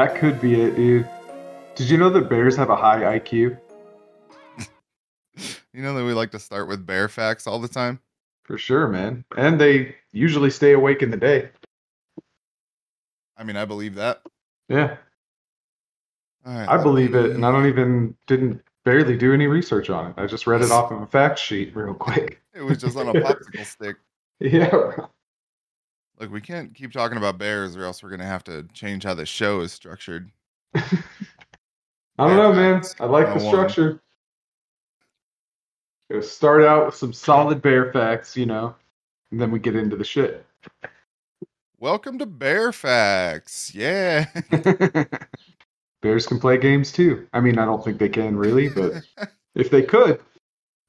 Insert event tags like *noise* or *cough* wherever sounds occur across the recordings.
that could be it, dude. Did you know that bears have a high IQ? *laughs* You know that we like to start with bear facts all the time. For sure, man. And they usually stay awake in the day. I mean, I believe that. Yeah, All right, I believe it, and I don't even didn't barely do any research on it. I just read it *laughs* off of a fact sheet real quick. It was just on a popsicle stick. *laughs* Yeah, Look, we can't keep talking about bears, or else we're gonna have to change how the show is structured. *laughs* I don't know, man. I like the structure. Gonna start out with some solid bear facts, you know, and then we get into the shit. Welcome to Bear Facts. Yeah. *laughs* Bears can play games too. I mean, I don't think they can really, but if they could,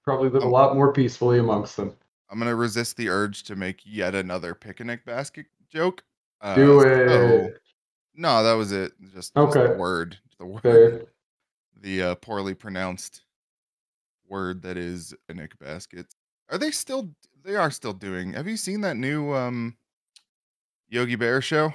probably live a Oh. lot more peacefully amongst them. I'm gonna resist the urge to make yet another picnic basket joke. Uh, Do so- it. no, that was it. Just, just Okay. the word. The word. Fair. *laughs* The uh, poorly pronounced word that is picnic baskets. Are they still? They are still doing. Have you seen that new um, Yogi Bear show?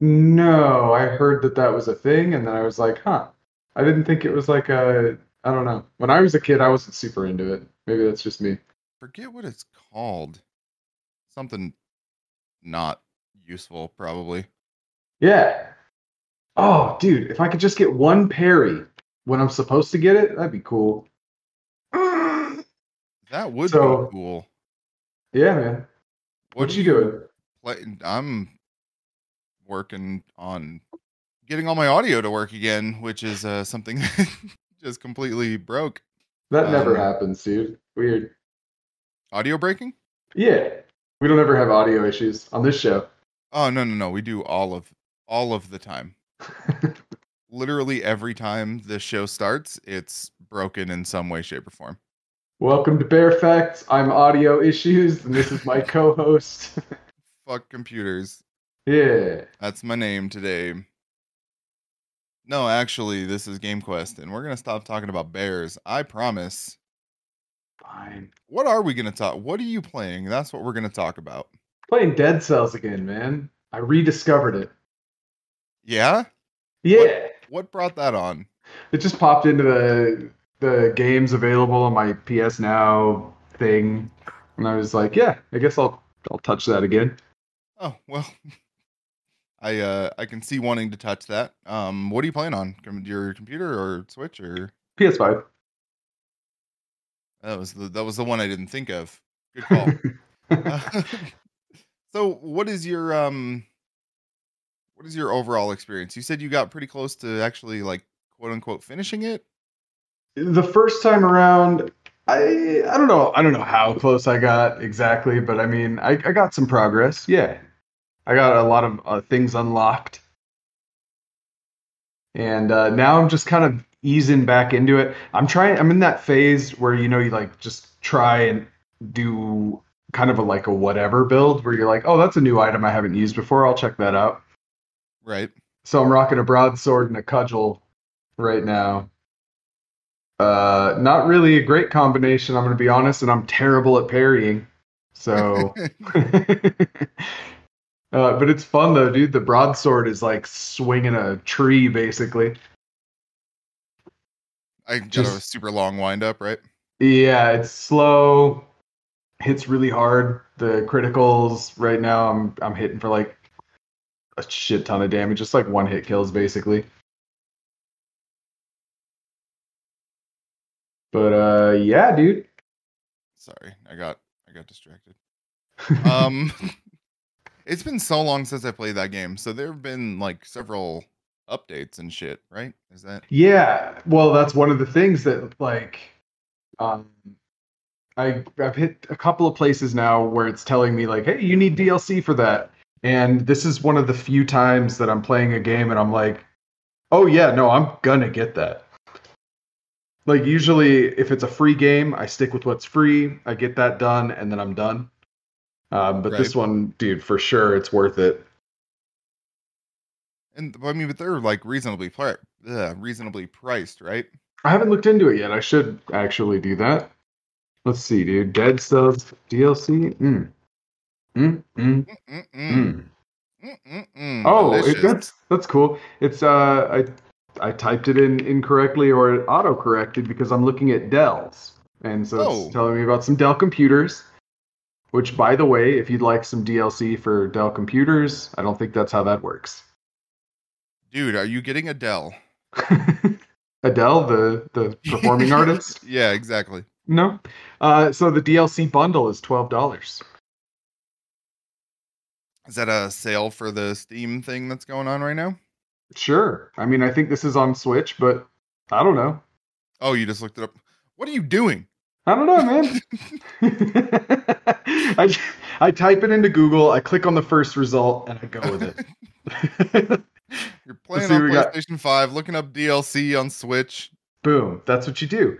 No, I heard that that was a thing, and then I was like, huh. I didn't think it was like a. I don't know. When I was a kid, I wasn't super into it. Maybe that's just me. Forget what it's called. Something not useful, probably. Yeah. Oh, dude, if I could just get one parry when I'm supposed to get it, that'd be cool. That would So- be cool. Yeah, man. What do you doing? play i'm working on getting all my audio to work again which is uh, something *laughs* that just completely broke That never Um, happens, dude. Weird. Audio breaking Yeah. We don't ever have audio issues on this show. oh no no no we do all of all of the time *laughs* literally every time this show starts it's broken in some way shape or form Welcome to Bear Facts. I'm Audio Issues, and this is my *laughs* co-host. fuck computers yeah. that's my name today no actually this is game quest and we're gonna stop talking about bears i promise Fine. what are we gonna talk what are you playing that's what we're gonna talk about Playing Dead Cells again, man. I rediscovered it. yeah Yeah. what brought that on It just popped into the the games available on my PS Now thing, and I was like, yeah, I guess I'll I'll touch that again. oh well *laughs* i uh i can see wanting to touch that um what are you playing on Com- your computer or switch or PS5. That was the that was the one i didn't think of. Good call. Uh, *laughs* *laughs* so what is your um what is your overall experience? You said you got pretty close to actually like quote unquote finishing it? The first time around, I I don't know I don't know how close I got exactly, but I mean I, I got some progress. Yeah, I got a lot of uh, things unlocked, and uh, now I'm just kind of easing back into it. I'm trying. I'm in that phase where you know you like just try and do kind of a like a whatever build where you're like, oh, that's a new item I haven't used before. I'll check that out. right So I'm rocking a broadsword and a cudgel right now. Uh, not really a great combination, I'm going to be honest, and I'm terrible at parrying. So, *laughs* *laughs* uh, but it's fun though, dude. The broadsword is like swinging a tree, basically. I got a Just- super long wind up right Yeah, it's slow, hits really hard. The criticals right now, I'm I'm hitting for like a shit ton of damage, just like one hit kills, basically. But uh, yeah, dude. sorry i got i got distracted um *laughs* *laughs* it's been so long since i played that game so there have been like several updates and shit right is that Yeah, well, that's one of the things that like, um, I I've hit a couple of places now where it's telling me like, hey, you need DLC for that, and this is one of the few times that I'm playing a game and I'm like, oh yeah, no, I'm gonna get that. Like usually, if it's a free game, I stick with what's free. I get that done, and then I'm done. Um, but this one, dude, for sure, it's worth it. And i mean but they're like reasonably pri- ugh, reasonably priced right I haven't looked into it yet. I should actually do that. Let's see, dude. Dead Cells DLC. Mm. Mm, mm, Mm-mm. mm. Oh, it, that's that's cool. It's uh, I I typed it in incorrectly or it auto corrected because I'm looking at Dell's, and so Oh. it's telling me about some Dell computers. Which, by the way, if you'd like some DLC for Dell computers, I don't think that's how that works. Dude, are you getting Adele? *laughs* Adele, the the performing *laughs* artist. Yeah, exactly. No. Uh, so the DLC bundle is twelve dollars. Is that a sale for the Steam thing that's going on right now? Sure. I mean, I think this is on Switch, but I don't know. Oh, you just looked it up. What are you doing? I don't know, man. *laughs* I I type it into Google, I click on the first result, and I go with it. *laughs* You're playing on we got. PlayStation 5, looking up DLC on Switch. Boom. That's what you do.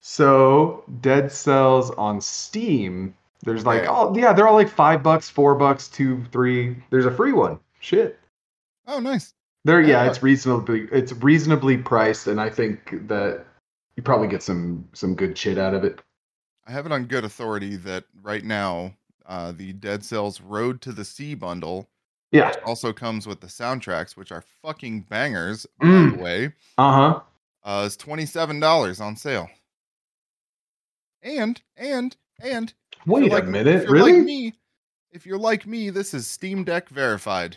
So Dead Cells on Steam. There's like, oh yeah, they're all like five bucks, four bucks, two, three. There's a free one. Shit. Oh, nice. There, yeah, Yeah. it's reasonably it's reasonably priced, and I think that you probably get some some good shit out of it. I have it on good authority that right now, uh, the Dead Cells Road to the Sea bundle Yeah. also comes with the soundtracks, which are fucking bangers, Mm. by the way. Uh huh. Uh, is $27 on sale. And, and, and, Wait like- a if minute, you're really? Like me, if you're like me, this is Steam Deck verified.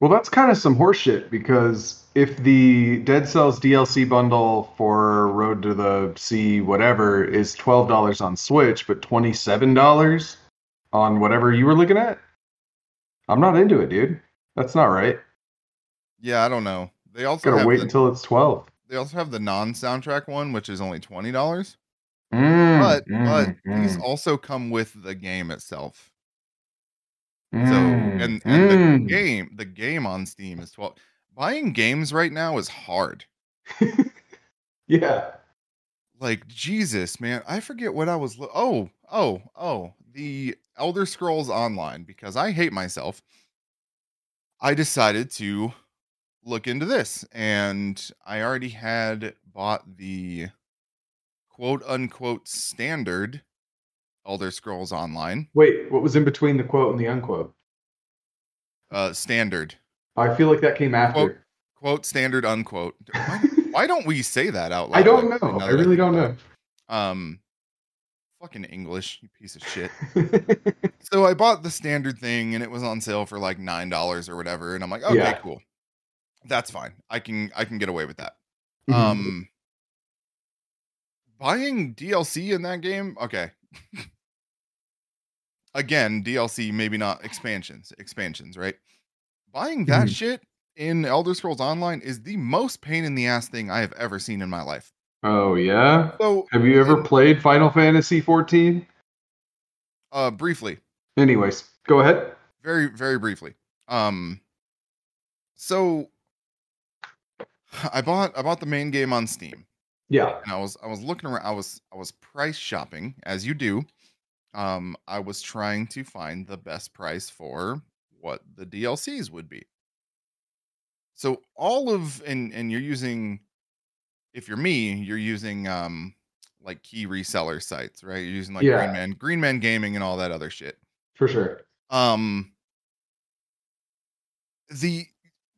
Well, that's kind of some horseshit because if the Dead Cells DLC bundle for Road to the Sea, whatever, is twelve dollars on Switch, but twenty seven dollars on whatever you were looking at, I'm not into it, dude. That's not right. Yeah, I don't know. They also Gotta have wait the, until it's twelve. they also have the non-soundtrack one, which is only twenty dollars. Mm, But mm, but these mm, also come with the game itself. So mm, and and mm. the game the game on Steam is twelve. Buying games right now is hard. *laughs* yeah. Like Jesus, man, I forget what I was. Lo- oh oh oh, the Elder Scrolls Online because I hate myself. I decided to look into this, and I already had bought the quote unquote standard Elder Scrolls Online. Wait, what was in between the quote and the unquote? Uh, standard I feel like that came after. quote standard unquote. Why, *laughs* why don't we say that out loud? I don't like, know. I really don't know. Um, fucking English, you piece of shit. *laughs* So I bought the standard thing, and it was on sale for like nine dollars or whatever. And I'm like, okay, Yeah. cool, that's fine. I can I can get away with that. Mhm. Um, buying DLC in that game, okay. *laughs* Again, DLC, maybe not expansions. Expansions, right? Buying that Mhm. shit in Elder Scrolls Online is the most pain in the ass thing I have ever seen in my life. Oh yeah. So, Have you ever played Final Fantasy 14? uh, briefly, Anyways, go ahead. very very briefly um so i bought i bought the main game on steam Yeah. and i was i was looking around i was i was price shopping as you do um i was trying to find the best price for what the dlcs would be so all of and and you're using if you're me you're using um like key reseller sites right you're using like Yeah. green man green man gaming and all that other shit For sure. um the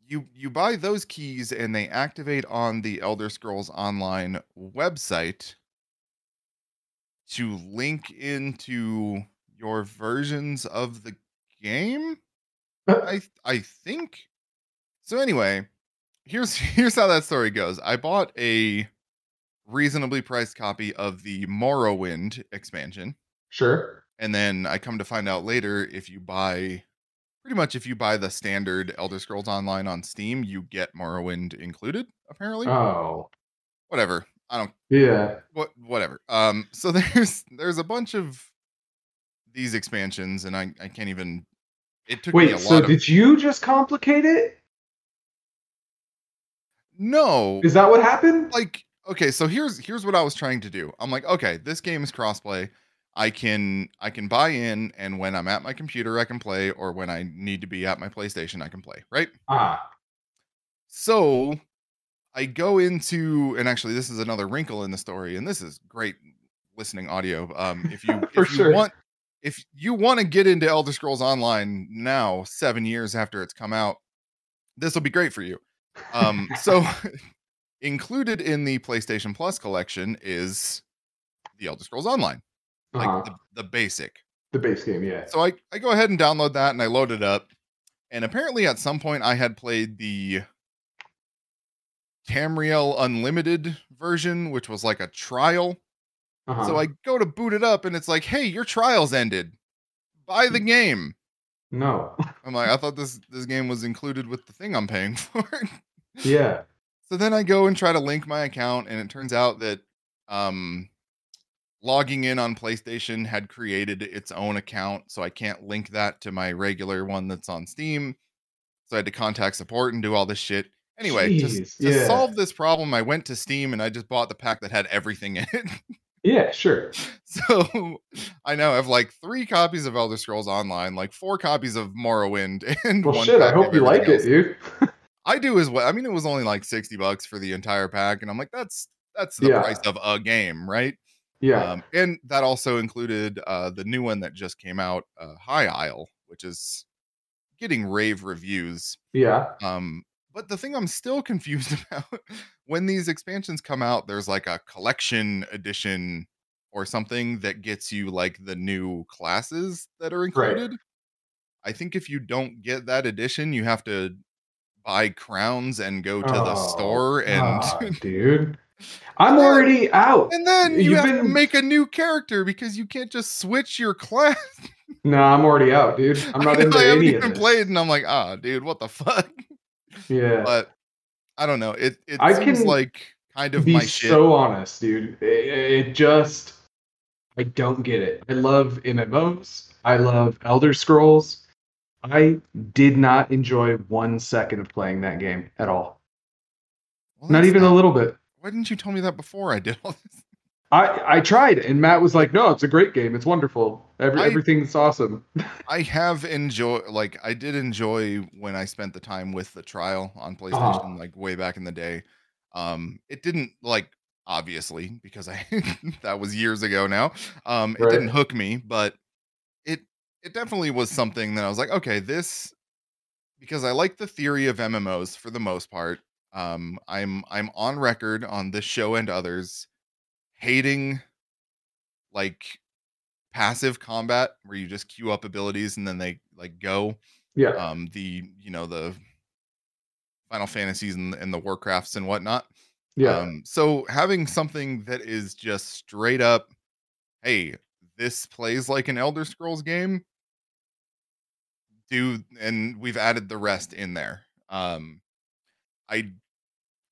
you you buy those keys and they activate on the elder scrolls online website to link into your versions of the game i i think so anyway here's *laughs* here's how that story goes i bought a reasonably priced copy of the morrowind expansion Sure. and then I come to find out later if you buy pretty much if you buy the standard Elder Scrolls Online on Steam, you get Morrowind included, apparently. Oh. Whatever. I don't Yeah. what whatever. Um so *laughs* there's there's a bunch of these expansions and I, I can't even it took me a Wait, so of did you just complicate it? No. Is that what happened? like okay so here's here's what i was trying to do i'm like okay this game is crossplay i can i can buy in and when i'm at my computer i can play or when i need to be at my playstation i can play right Ah. so i go into and actually this is another wrinkle in the story and this is great listening audio um if you *laughs* if you sure. want if you want to get into Elder Scrolls Online now, seven years after it's come out, this will be great for you. Um, so *laughs* included in the PlayStation Plus collection is the Elder Scrolls Online, like Uh-huh. the, the basic. the base game, yeah. So I, I go ahead and download that and I load it up. And apparently at some point I had played the Tamriel Unlimited version, which was like a trial. Uh-huh. So I go to boot it up and it's like, hey, your trial's ended. Buy the game. No, I'm like, I thought this this game was included with the thing I'm paying *laughs* for. yeah, so then I go and try to link my account, and it turns out that um logging in on PlayStation had created its own account, so I can't link that to my regular one that's on Steam. So I had to contact support and do all this shit. Anyway, to, to yeah. solve this problem, I went to Steam and I just bought the pack that had everything in it. *laughs* yeah, sure. *laughs* So I now have like three copies of Elder Scrolls Online, like four copies of Morrowind, *laughs* and Well, one shit. I hope you like everything it, dude. *laughs* I do as well. I mean, it was only like sixty bucks for the entire pack, and I'm like, that's that's the Yeah. price of a game, right? Yeah, Um, and that also included uh, the new one that just came out, uh, High Isle, which is getting rave reviews. yeah, Um, but the thing I'm still confused *laughs* about when these expansions come out, there's like a collection edition or something that gets you like the new classes that are included. I think if you don't get that edition, you have to buy crowns and go to the Oh, store and *laughs* dude. I'm already out. and then you You've have to make a new character because you can't just switch your *laughs* class. No, I'm already out, dude. I'm not I, know, into I haven't any of even played, and I'm like, ah, dude, what the fuck? Yeah, But I don't know. It it I seems can like kind of be my shit. so honest, dude. It, it just, I don't get it. I love MMOs. I love Elder Scrolls. I did not enjoy one second of playing that game at all. Well, Not even a little bit. Why didn't you tell me that before I did all this? I I tried, and Matt was like, "No, it's a great game. It's wonderful. Every, I- everything's awesome." *laughs* I have enjoyed, like, I did enjoy when I spent the time with the trial on PlayStation, Uh-huh. like way back in the day. Um, it didn't like obviously because I *laughs* that was years ago now. Um, it didn't hook me, but it it definitely was something that I was like, okay, this because I like the theory of MMOs for the most part. Um, I'm I'm on record on this show and others hating like passive combat where you just queue up abilities and then they like go Yeah, um the you know the final fantasies and, and the warcrafts and whatnot. Yeah, um so having something that is just straight up hey this plays like an elder scrolls game do and we've added the rest in there. Um i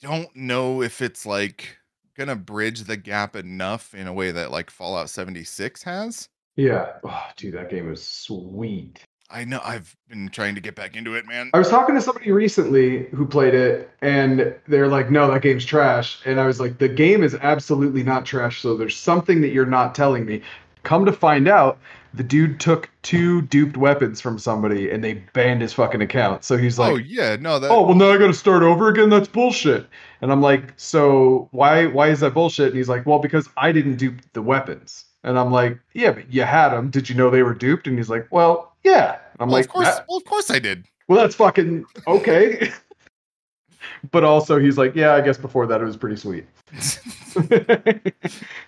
don't know if it's like gonna bridge the gap enough in a way that like fallout 76 has yeah. Oh, dude, that game is sweet. i know i've been trying to get back into it man I was talking to somebody recently who played it, and they're like, "No, that game's trash." And I was like, "The game is absolutely not trash. So there's something that you're not telling me." Come to find out, the dude took two duped weapons from somebody, and they banned his fucking account. So he's oh, like, oh yeah no that "Oh, well, now I got to start over again. That's bullshit." And I'm like, "So why why is that bullshit?" And he's like, "Well, because I didn't dupe the weapons." And I'm like, "Yeah, but you had them. Did you know they were duped?" And he's like, "Well, yeah." I'm well, like, of course well of course i did well, that's fucking okay. *laughs* but also, he's like, yeah, I guess before that it was pretty sweet. *laughs*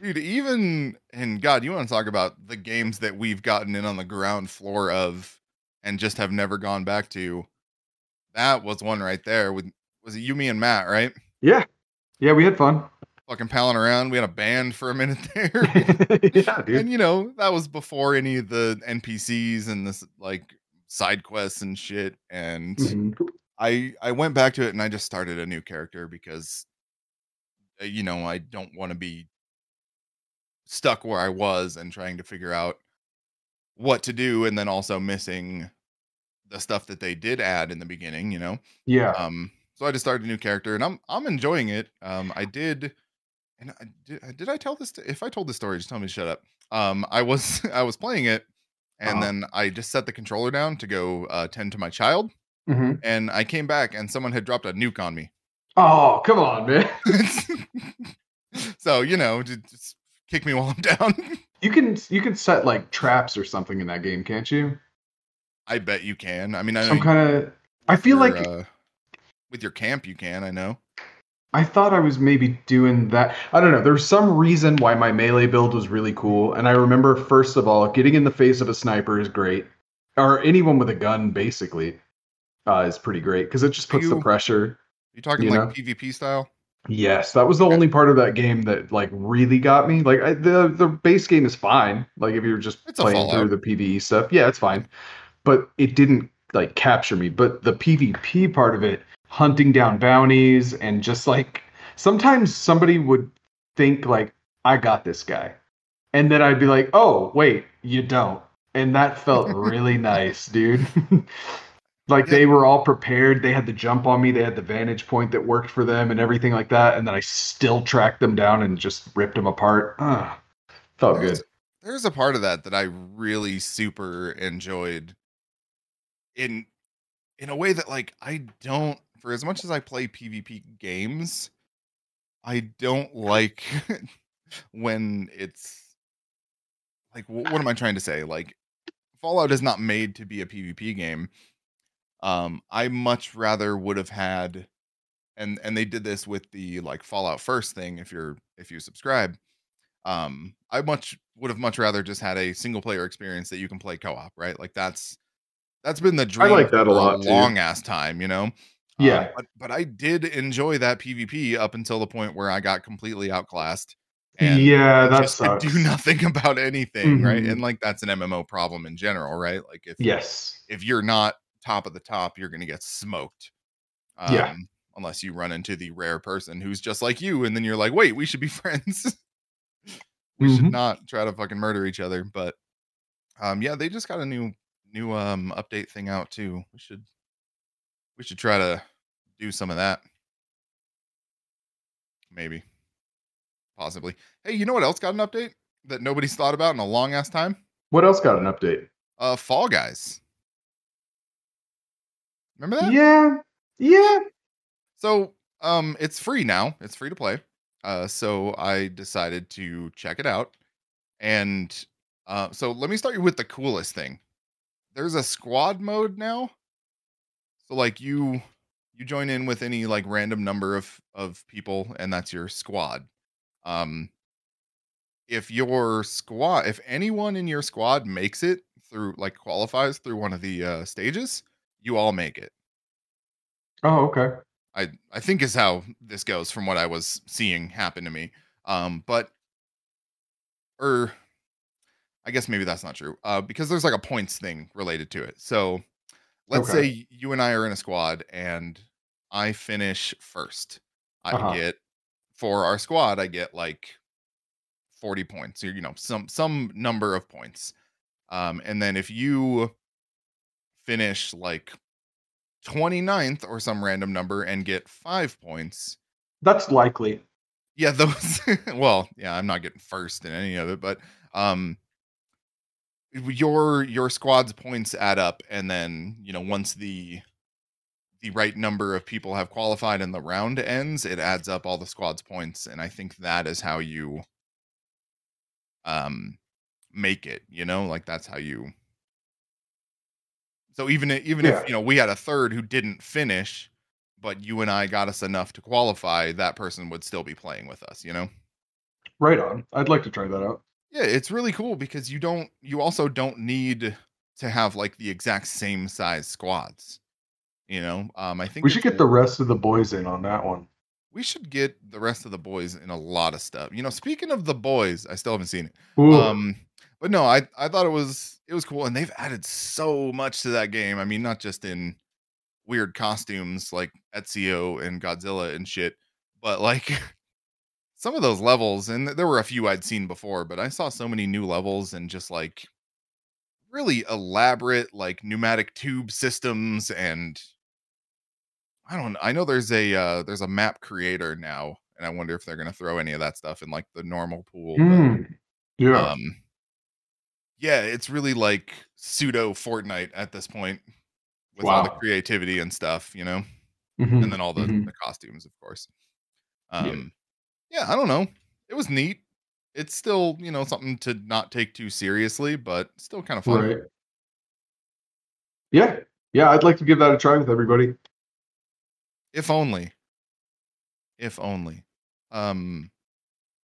Dude, even and God, you want to talk about the games that we've gotten in on the ground floor of and just have never gone back to. That was one right there with was it you, me, and Matt, right? yeah, yeah, we had fun. Fucking palling around. We had a band for a minute *laughs* there. *laughs* yeah, dude. and you know, that was before any of the NPCs and this like side quests and shit. And Mhm. I I went back to it and I just started a new character because uh, you know, I don't want to be stuck where I was and trying to figure out what to do and then also missing the stuff that they did add in the beginning, you know. Yeah, Um so I just started a new character and I'm I'm enjoying it. Um I *laughs* did and I did, did I tell this to, if I told this story just tell me to shut up. Um I was *laughs* I was playing it and Uh-huh. then I just set the controller down to go uh, tend to my child Mhm. and I came back and someone had dropped a nuke on me. Oh, come on, man. *laughs* so you know, just, kick me while I'm down. *laughs* You can you can set like traps or something in that game, can't you? I bet you can. I mean, I Some kind of. I feel your, like uh, with your camp you can. I know. I thought I was maybe doing that. I don't know. There's some reason why my melee build was really cool, and I remember first of all, getting in the face of a sniper is great, or anyone with a gun basically uh, is pretty great because it just puts the pressure. You talking You like know? PvP style? Yes, that was the Okay. only part of that game that like really got me. Like I, the the base game is fine. Like if you're just It's playing through the PVE stuff, yeah, it's fine. But it didn't like capture me. But the PvP part of it, hunting down bounties and just like sometimes somebody would think like I got this guy, and then I'd be like, oh wait, you don't, and that felt *laughs* really nice, dude. *laughs* like Yeah. they were all prepared. They had the jump on me. They had the vantage point that worked for them and everything like that. And then I still tracked them down and just ripped them apart. Ah, *sighs* felt good. There's, there's a part of that that I really super enjoyed in in a way that like I don't for as much as I play PvP games, I don't like *laughs* when it's like wh- what am I trying to say? Like Fallout is not made to be a PvP game. Um I much rather would have had and and they did this with the like Fallout first thing if you're if you subscribe um i much would have much rather just had a single player experience that you can play co-op right like that's that's been the dream I like that a lot, long ass time you know Yeah. Um, but but i did enjoy that pvp up until the point where i got completely outclassed And yeah, that just could *laughs* sucks. do nothing about anything right Mhm. and like that's an mmo problem in general right like if Yes. if you're not top of the top, you're going to get smoked. Um, Yeah. Unless you run into the rare person who's just like you, and then you're like, wait, we should be *laughs* friends. we Mhm. should not try to fucking murder each other. But um, yeah, they just got a new new um update thing out too. We should we should try to do some of that. Maybe. Possibly. Hey, you know what else got an update that nobody's thought about in a long ass time? What else got an update? Uh Fall Guys. Remember that? Yeah. Yeah. So, um, it's free now. It's free to play. Uh, so I decided to check it out. And uh, so let me start you with the coolest thing. There's a squad mode now. So like you you join in with any like random number of of people, and that's your squad. Um, if your squad, if anyone in your squad makes it through, like qualifies through one of the uh, stages, you all make it. Oh, okay. I I think is how this goes from what I was seeing happen to me. Um, but or I guess maybe that's not true. Uh, because there's like a points thing related to it. So let's Okay. say you and I are in a squad and I finish first. I Uh-huh. get for our squad, I get like 40 points, or you know, some some number of points. Um, and then if you finish like 29th or some random number and get five points, That's likely. yeah, those *laughs* well, yeah, I'm not getting first in any of it, but um your your squad's points add up and then, you know, once the the right number of people have qualified and the round ends, it adds up all the squad's points and I think that is how you um make it, you know? Like that's how you So even even Yeah. if, you know, we had a third who didn't finish, but you and I got us enough to qualify, that person would still be playing with us, you know? Right on. I'd like to try that out. Yeah, it's really cool because you don't you also don't need to have like the exact same size squads. You know, um I think We should get the rest of the boys in on that one. we should get the rest of the boys in a lot of stuff. You know, speaking of the boys, I still haven't seen it. Ooh. Um but no, I I thought it was it was cool and they've added so much to that game. I mean, not just in weird costumes like Ezio and Godzilla and shit, but like *laughs* some of those levels and there were a few I'd seen before, but I saw so many new levels and just like really elaborate like pneumatic tube systems and I don't. I know there's a uh there's a map creator now and I wonder if they're going to throw any of that stuff in like the normal pool. but- Hmm. Yeah. um, yeah, it's really like pseudo Fortnite at this point with all the creativity and stuff, you know, Mhm. and then all the, Mhm. the costumes, of course. Yeah. Um, yeah. I don't know. It was neat. It's still, you know, something to not take too seriously, but still kind of fun. Right. Yeah. Yeah, I'd like to give that a try with everybody. If only. If only. Um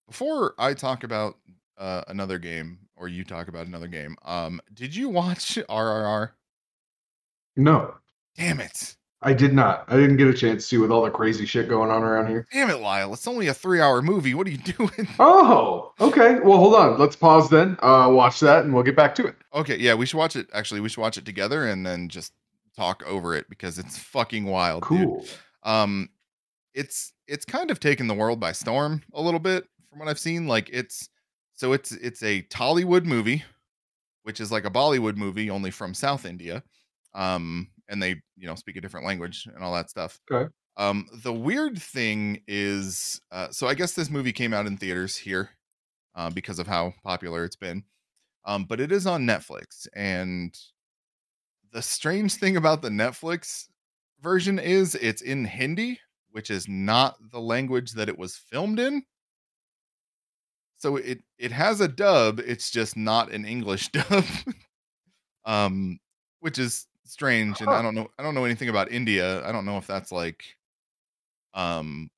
before I talk about uh, another game or you talk about another game, um did you watch *laughs* RRR? No, Damn it. I did not. I didn't get a chance to with all the crazy shit going on around here. Damn it, Lyle. It's only a 3-hour movie. What are you *laughs* doing? Oh, okay. Well, hold on. Let's pause then. Uh, watch that, and we'll get back to it. Okay, yeah, we should watch it. Actually, we should watch it together and then just talk over it because it's fucking wild, dude. Cool. um it's it's kind of taken the world by storm a little bit from what i've seen like it's so it's it's a tollywood movie which is like a bollywood movie only from south india um and they you know speak a different language and all that stuff Okay. um the weird thing is uh so i guess this movie came out in theaters here uh, because of how popular it's been um but it is on netflix and the strange thing about the netflix version is it's in Hindi, which is not the language that it was filmed in. So it it has a dub, it's just not an English *laughs* dub. um which is strange and I don't know I don't know anything about India. I don't know if that's like um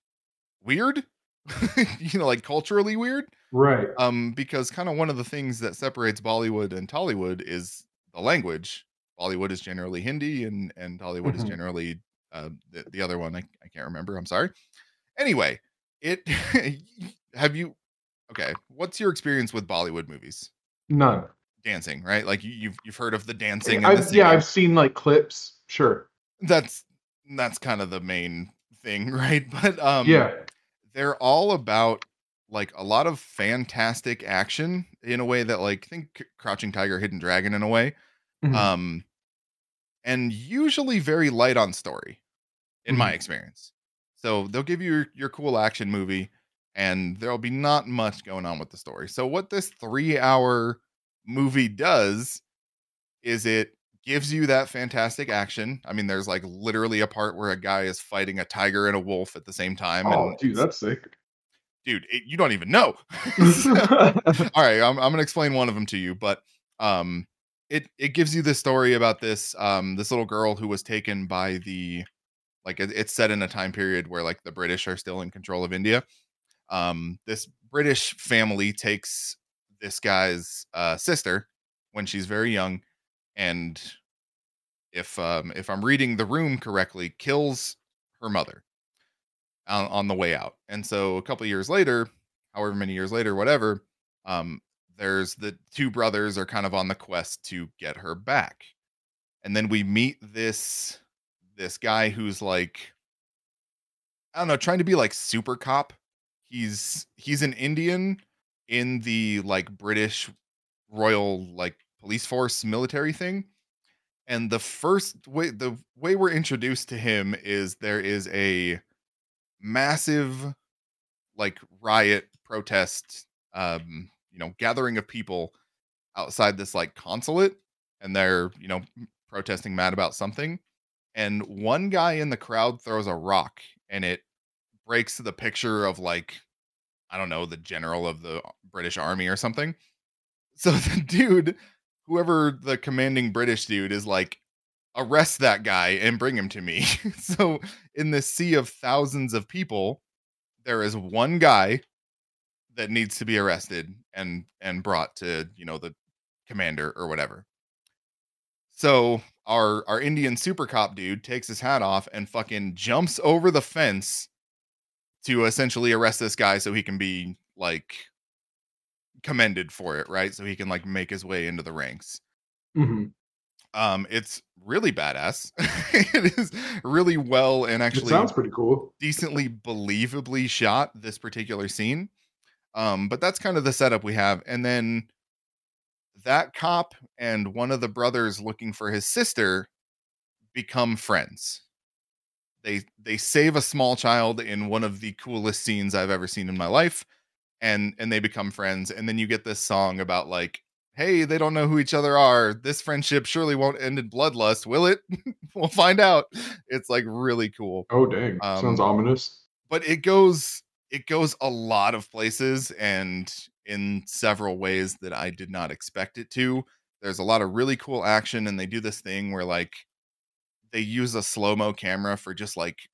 weird. *laughs* you know like culturally weird Right. um because kind of one of the things that separates bollywood and tollywood is the language bollywood is generally hindi and and tollywood is Mhm. generally uh the, the other one I, I can't remember i'm sorry anyway it *laughs* have you okay what's your experience with bollywood movies None. dancing right like you, you've you've heard of the dancing I've, yeah. I've seen like clips. Sure. that's that's kind of the main thing *laughs* right but um yeah. they're all about like a lot of fantastic action in a way that like think crouching tiger hidden dragon in a way Mhm. um and usually very light on story in my Mhm. experience so they'll give you your, your cool action movie and there'll be not much going on with the story. So what this three hour movie does is it gives you that fantastic action. I mean there's like literally a part where a guy is fighting a tiger and a wolf at the same time oh, and dude, that's sick. dude it, you don't even know. *laughs* *laughs* All right I'm, I'm gonna explain one of them to you but um it it gives you the story about this um this little girl who was taken by the like it, it's set in a time period where like the british are still in control of india um this british family takes this guy's uh sister when she's very young and if um if i'm reading the room correctly kills her mother on, on the way out. And so a couple years later however many years later whatever um there's the two brothers are kind of on the quest to get her back. And then we meet this this guy who's like i don't know trying to be like super cop he's he's an indian in the like british royal like police force military thing. And the first way the way we're introduced to him is there is a massive like riot protest um you know gathering of people outside this like consulate and they're you know protesting mad about something. And one guy in the crowd throws a rock and it breaks the picture of like i don't know the general of the british army or something. So *laughs* the dude whoever the commanding british dude is like arrest that guy and bring him to me. *laughs* So in this sea of thousands of people there is one guy that needs to be arrested and and brought to you know the commander or whatever. So our our indian super cop dude takes his hat off and fucking jumps over the fence to essentially arrest this guy so he can be like commended for it right so he can like make his way into the ranks Mhm. um it's really badass *laughs* it is really well and It actually sounds pretty cool. decently believably shot this particular scene. Um, but that's kind of the setup we have. And then that cop and one of the brothers looking for his sister become friends. They they save a small child in one of the coolest scenes I've ever seen in my life, and and they become friends. And then you get this song about like, hey, they don't know who each other are. This friendship surely won't end in bloodlust, will it? *laughs* we'll find out. It's like really cool Oh dang. sounds Um, ominous. but it goes it goes a lot of places and in several ways that I did not expect it to. There's a lot of really cool action, and they do this thing where like they use a slow mo camera for just like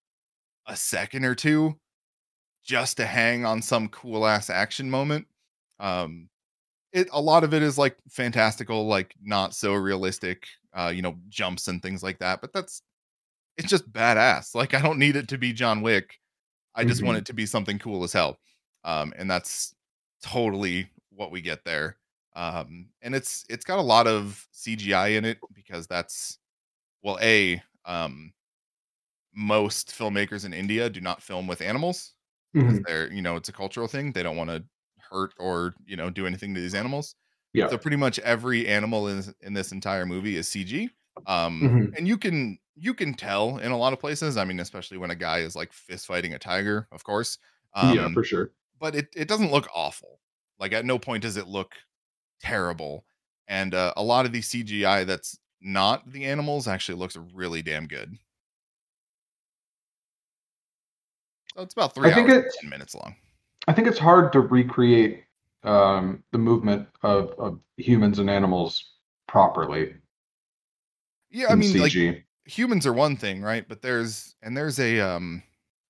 a second or two just to hang on some cool ass action moment. Um, it a lot of it is like fantastical, like not so realistic, uh, you know, jumps and things like that. But that's it's just badass. Like I don't need it to be John Wick. I just want Mhm. it to be something cool as hell. Um, and that's totally what we get there. Um, and it's it's got a lot of CGI in it because that's well, a um, most filmmakers in India do not film with animals because Mhm. they're you know it's a cultural thing. They don't want to hurt or you know do anything to these animals. Yeah. So pretty much every animal in in this entire movie is CG. Um, Mhm. and you can you can tell in a lot of places. I mean, especially when a guy is like fist fighting a tiger, of course. Um, yeah, for sure. but it it doesn't look awful. Like at no point does it look terrible. And uh, a lot of the CGI that's not the animals actually looks really damn good. So it's about three I hours ten minutes long. I think it's hard to recreate um, the movement of, of humans and animals properly Yeah, I mean, like CG. humans are one thing, right? But there's and there's a um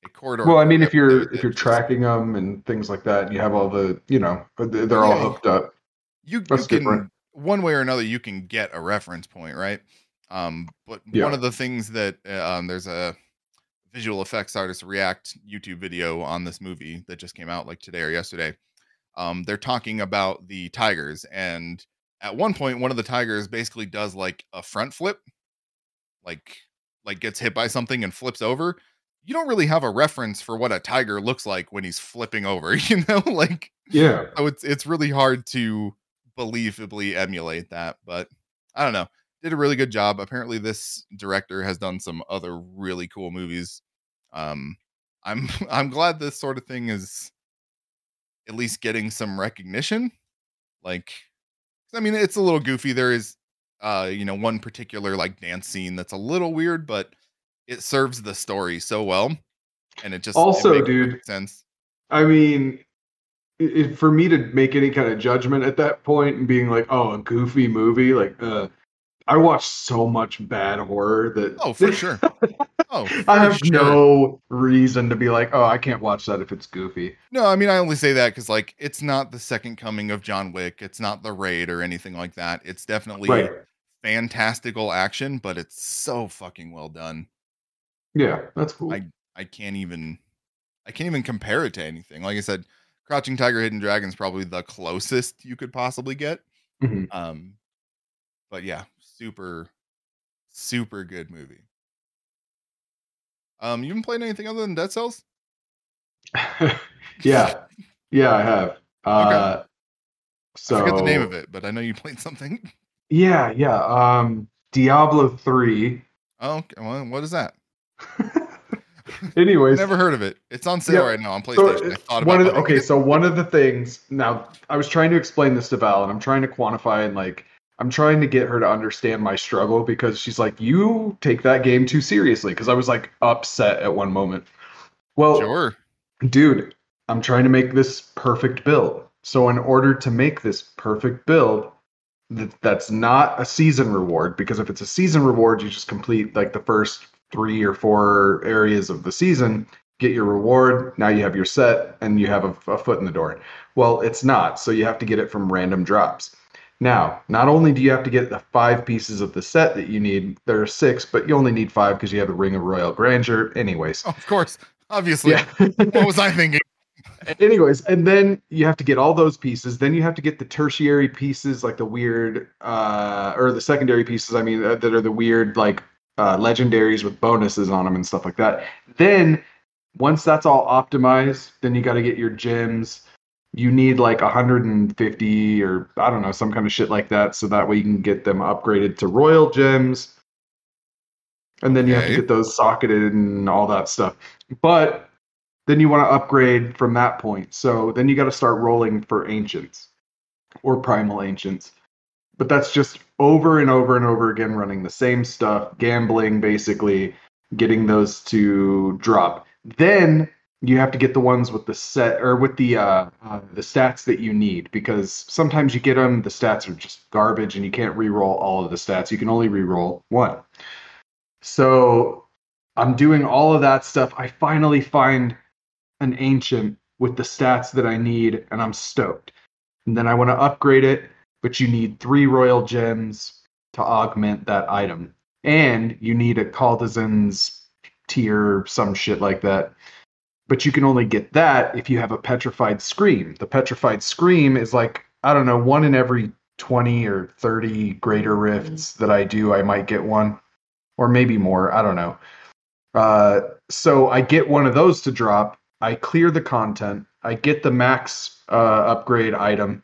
a corridor. well, I mean, if you're if you're just- tracking them and things like that, and you have all the you know they're all hooked up. you, you can different. One way or another you can get a reference point right? Um but Yeah. one of the things that uh, um there's a visual effects artist react youtube video on this movie that just came out like today or yesterday. Um they're talking about the tigers and at one point one of the tigers basically does like a front flip like like gets hit by something and flips over. You don't really have a reference for what a tiger looks like when he's flipping over *laughs* you know? Like Yeah, so it's it's really hard to believably emulate that but i don't know did a really good job. Apparently this director has done some other really cool movies. Um i'm *laughs* i'm glad this sort of thing is at least getting some recognition like i mean it's a little goofy. There is uh you know one particular like dance scene that's a little weird but it serves the story so well and it just it Also, makes dude, sense. I mean, i i- for me to make any kind of judgment at that point and being like, oh, a goofy movie, like, uh, I watched so much bad horror that oh for *laughs* sure oh I have sure. no reason to be like, oh, I can't watch that if it's goofy. No, I mean I only say that because like it's not the second coming of John Wick. It's not the raid or anything like that. It's definitely Right. fantastical action, but it's so fucking well done. Yeah, that's cool. I I can't even I can't even compare it to anything. Like I said, Crouching Tiger, Hidden Dragon is probably the closest you could possibly get. Mhm. Um, but yeah, super, super good movie. Um, you been playing anything other than Dead Cells? *laughs* yeah, yeah, I have. Uh, so I forget the name of it, but I know you played something. *laughs* Yeah, yeah. Um, Diablo three. Oh, okay. Well, what is that? *laughs* *laughs* Anyways, Never heard of it. It's on sale Yeah, right now on so PlayStation. I thought about one of the, okay, so one of the things now I was trying to explain this to Val, and I'm trying to quantify and like I'm trying to get her to understand my struggle because she's like, you take that game too seriously. Because I was like upset at one moment. Well, Sure. dude, I'm trying to make this perfect build. So in order to make this perfect build, that that's not a season reward because if it's a season reward, you just complete like the first three or four areas of the season, get your reward. Now you have your set and you have a, a foot in the door. Well, it's not. So you have to get it from random drops. Now, not only do you have to get the five pieces of the set that you need, there are six, but you only need five because you have the Ring of Royal Grandeur. Anyways, Oh, of course. Obviously. yeah. *laughs* What was I thinking? *laughs* Anyways, and then you have to get all those pieces. Then you have to get the tertiary pieces, like the weird, uh, or the secondary pieces. I mean, uh, that are the weird, like uh, legendaries with bonuses on them and stuff like that. Then once that's all optimized, then you got to get your gems. You need like 150 or I don't know, some kind of shit like that, so that way you can get them upgraded to royal gems. And then you have to get those socketed and all that stuff. But then you want to upgrade from that point. So then you got to start rolling for ancients or primal ancients. But that's just over and over and over again running the same stuff, gambling basically, getting those to drop. Then you have to get the ones with the set or with the uh, uh, the stats that you need because sometimes you get them the stats are just garbage and you can't re-roll all of the stats. You can only re-roll one. So i'm doing all of that stuff. I finally find an ancient with the stats that i need and i'm stoked. And then i want to upgrade it but you need three royal gems to augment that item and you need a Caldesann's tier some shit like that but you can only get that if you have a petrified scream. The petrified scream is like I don't know, one in every 20 or 30 greater rifts that I do, I might get one or maybe more, I don't know. Uh, so I get one of those to drop, I clear the content, I get the max uh, upgrade item.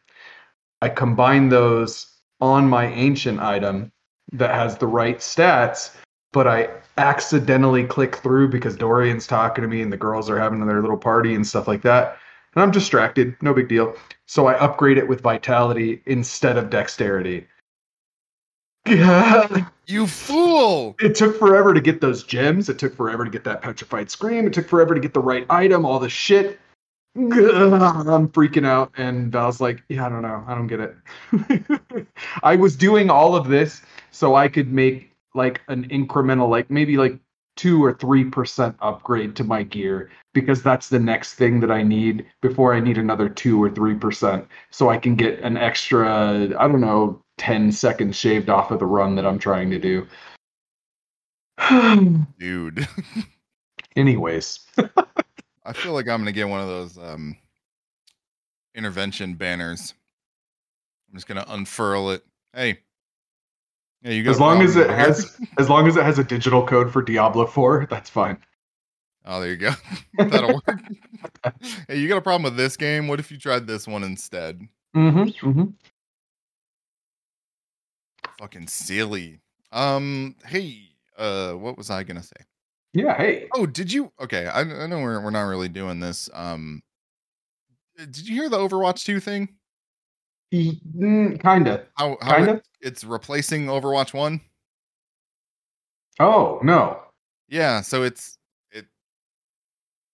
I combine those on my ancient item that has the right stats, but I accidentally click through because Dorian's talking to me and the girls are having their little party and stuff like that. And I'm distracted, no big deal. So I upgrade it with vitality instead of dexterity. *laughs* you fool! It took forever to get those gems. It took forever to get that petrified scream. It took forever to get the right item, all the shit. I'm freaking out. And I was like, yeah, I don't know. I don't get it. *laughs* I was doing all of this so I could make like an incremental, like maybe like two or three percent upgrade to my gear because that's the next thing that I need before I need another two or three percent. So I can get an extra, I don't know, 10 seconds shaved off of the run that I'm trying to do. *sighs* Dude. *laughs* Anyways. *laughs* I feel like I'm gonna get one of those um intervention banners. I'm just gonna unfurl it. Hey, yeah, you as long as it has as long as it has a digital code for Diablo 4, that's fine. Oh, there you go. *laughs* That'll work. *laughs* hey, you got a problem with this game? What if you tried this one instead? Mm-hmm. mm-hmm. Fucking silly. Um, hey, uh, what was I gonna say? Yeah, hey. Oh, did you? Okay, I, I know we're we're not really doing this. Um, did you hear the Overwatch two thing? Mm, kinda. How, how kinda? It, it's replacing Overwatch One. Oh no. Yeah, so it's it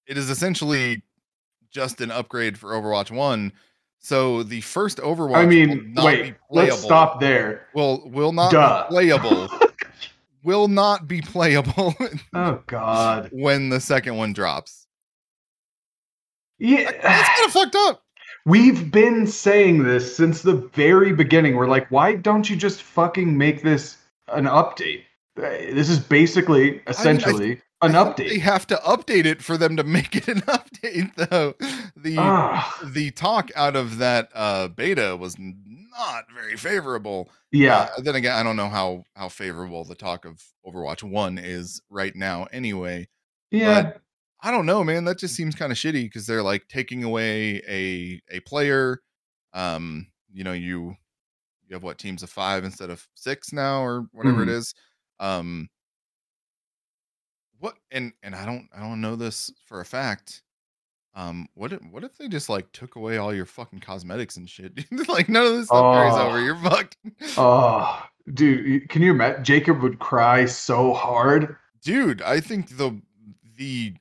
it is essentially just an upgrade for Overwatch One. So the first Overwatch. I mean, wait. Let's stop there. Will will not Duh. be *laughs* playable. Will not be playable. *laughs* oh God. When the second one drops. Yeah, that's kind of fucked up. We've been saying this since the very beginning. We're like, why don't you just fucking make this an update? This is basically, essentially, I mean, I, an I update. They have to update it for them to make it an *laughs* update, though. The ah. the talk out of that uh, beta was not very favorable. Yeah. Uh, then again, I don't know how how favorable the talk of Overwatch One is right now. Anyway. Yeah. But I don't know, man. That just seems kind of shitty because they're like taking away a a player. Um, you know, you you have what teams of five instead of six now, or whatever mm-hmm. it is. Um, what and and I don't I don't know this for a fact. Um, what if what if they just like took away all your fucking cosmetics and shit? *laughs* like none of this stuff oh, carries over. You're fucked. oh, dude, can you imagine? Jacob would cry so hard. Dude, I think the the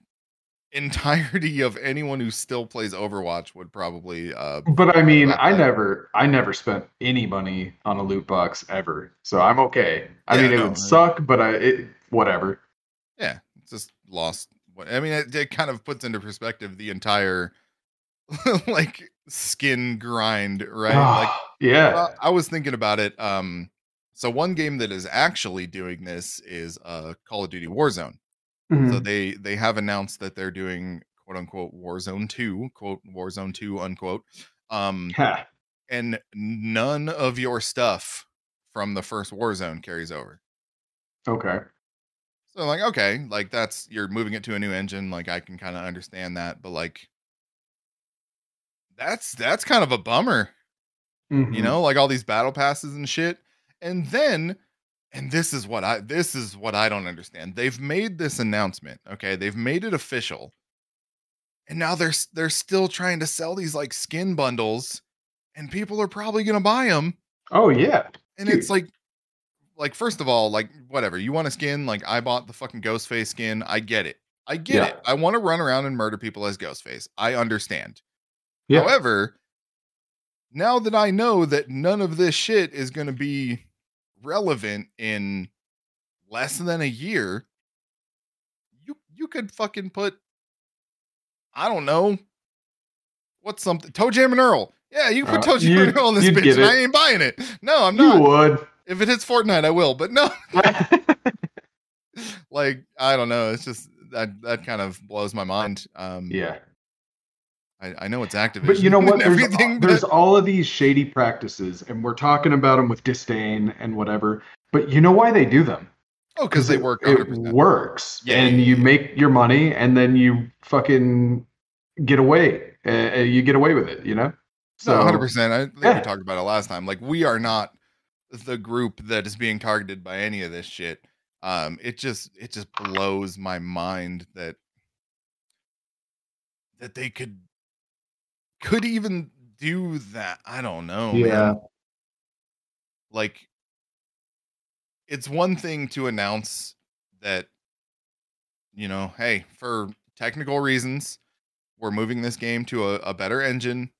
entirety of anyone who still plays Overwatch would probably uh But I mean, I never I never spent any money on a loot box ever. So I'm okay. I yeah, mean, it no, would suck, but I it whatever. Yeah, it's just lost I mean, it, it kind of puts into perspective the entire *laughs* like skin grind, right? like yeah. Uh, I was thinking about it um so one game that is actually doing this is uh Call of Duty Warzone. Mm-hmm. So they they have announced that they're doing quote unquote Warzone 2, quote Warzone 2 unquote. Um and none of your stuff from the first Warzone carries over. Okay. So like okay, like that's you're moving it to a new engine, like I can kind of understand that, but like that's that's kind of a bummer. Mm-hmm. You know, like all these battle passes and shit. And then and this is what I this is what I don't understand. They've made this announcement, okay? They've made it official. And now they're they're still trying to sell these like skin bundles and people are probably going to buy them. Oh yeah. And Dude. it's like like first of all, like whatever. You want a skin? Like I bought the fucking Ghostface skin. I get it. I get Yeah. it. I want to run around and murder people as Ghostface. I understand. Yeah. However, now that I know that none of this shit is going to be relevant in less than a year, you you could fucking put I don't know what's something ToeJam and Earl. Yeah, you can put Uh, ToeJam and Earl in this bitch, and I ain't buying it. No, I'm not. you would. If it hits Fortnite, I will. But no, *laughs* *laughs* like I don't know. It's just that that kind of blows my mind. Um, yeah. I, I know it's Activision, But you know what? There's, everything, there's all of these shady practices, and we're talking about them with disdain and whatever. But you know why they do them? oh, because they work. It 100%. works, Yeah, and yeah, you yeah. make your money, and then you fucking get away. Uh, you get away with it, you know. No, hundred percent. I think yeah. we talked about it last time. Like we are not the group that is being targeted by any of this shit. Um, it just it just blows my mind that that they could could even do that. I don't know. man. Yeah. Like it's one thing to announce that you know, hey, for technical reasons, we're moving this game to a, a better engine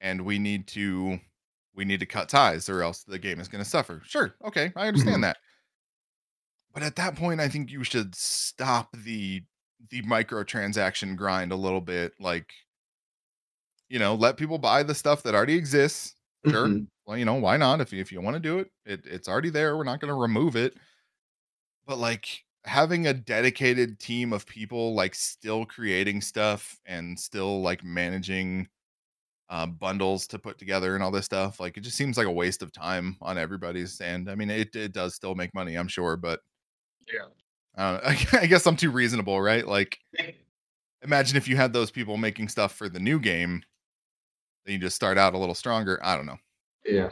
and we need to we need to cut ties or else the game is going to suffer. Sure. Okay, I understand Mhm. that. But at that point I think you should stop the the microtransaction grind a little bit like you know, let people buy the stuff that already exists. Sure. Mhm. Well, you know, why not? If you, if you want to do it, it, it's already there. We're not going to remove it. But like having a dedicated team of people like still creating stuff and still like managing uh, bundles to put together and all this stuff, like it just seems like a waste of time on everybody's. And I mean, it it does still make money, I'm sure, but Yeah. I. *laughs* I guess I'm too reasonable, right? Like, *laughs* imagine if you had those people making stuff for the new game, then you just start out a little stronger. I don't know. Yeah.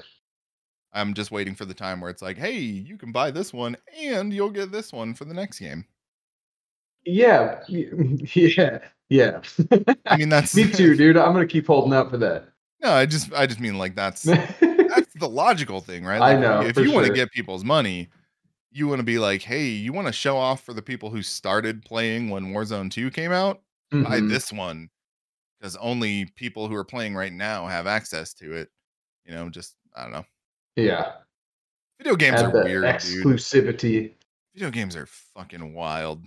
I'm just waiting for the time where it's like, hey, you can buy this one and you'll get this one for the next game. Yeah. *laughs* Yeah. Yeah. I mean, that's *laughs* Me too, dude. I'm gonna keep holding out for that. No, I just, I just mean like that's *laughs* that's the logical thing, right? I know, If you want to get people's money, you want to be like, hey, you want to show off for the people who started playing when Warzone 2 came out. Buy Mhm. this one because only people who are playing right now have access to it. You know, just I don't know. Yeah. Video games Add are weird, dude. exclusivity. Video games are fucking wild.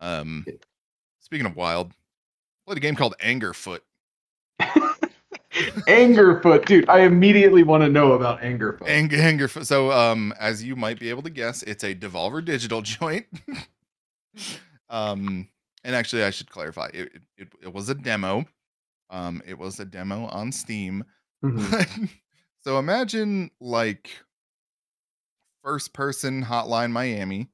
Um, speaking of wild, played a game called Angerfoot. *laughs* Angerfoot, dude. I immediately want to know about Angerfoot. Ang- Angerfoot. So, um, as you might be able to guess, it's a Devolver Digital *laughs* joint. um, and actually, I should clarify, it, it, it, was a demo. Um, it was a demo on Steam. Mhm. *laughs* so imagine like first person Hotline Miami.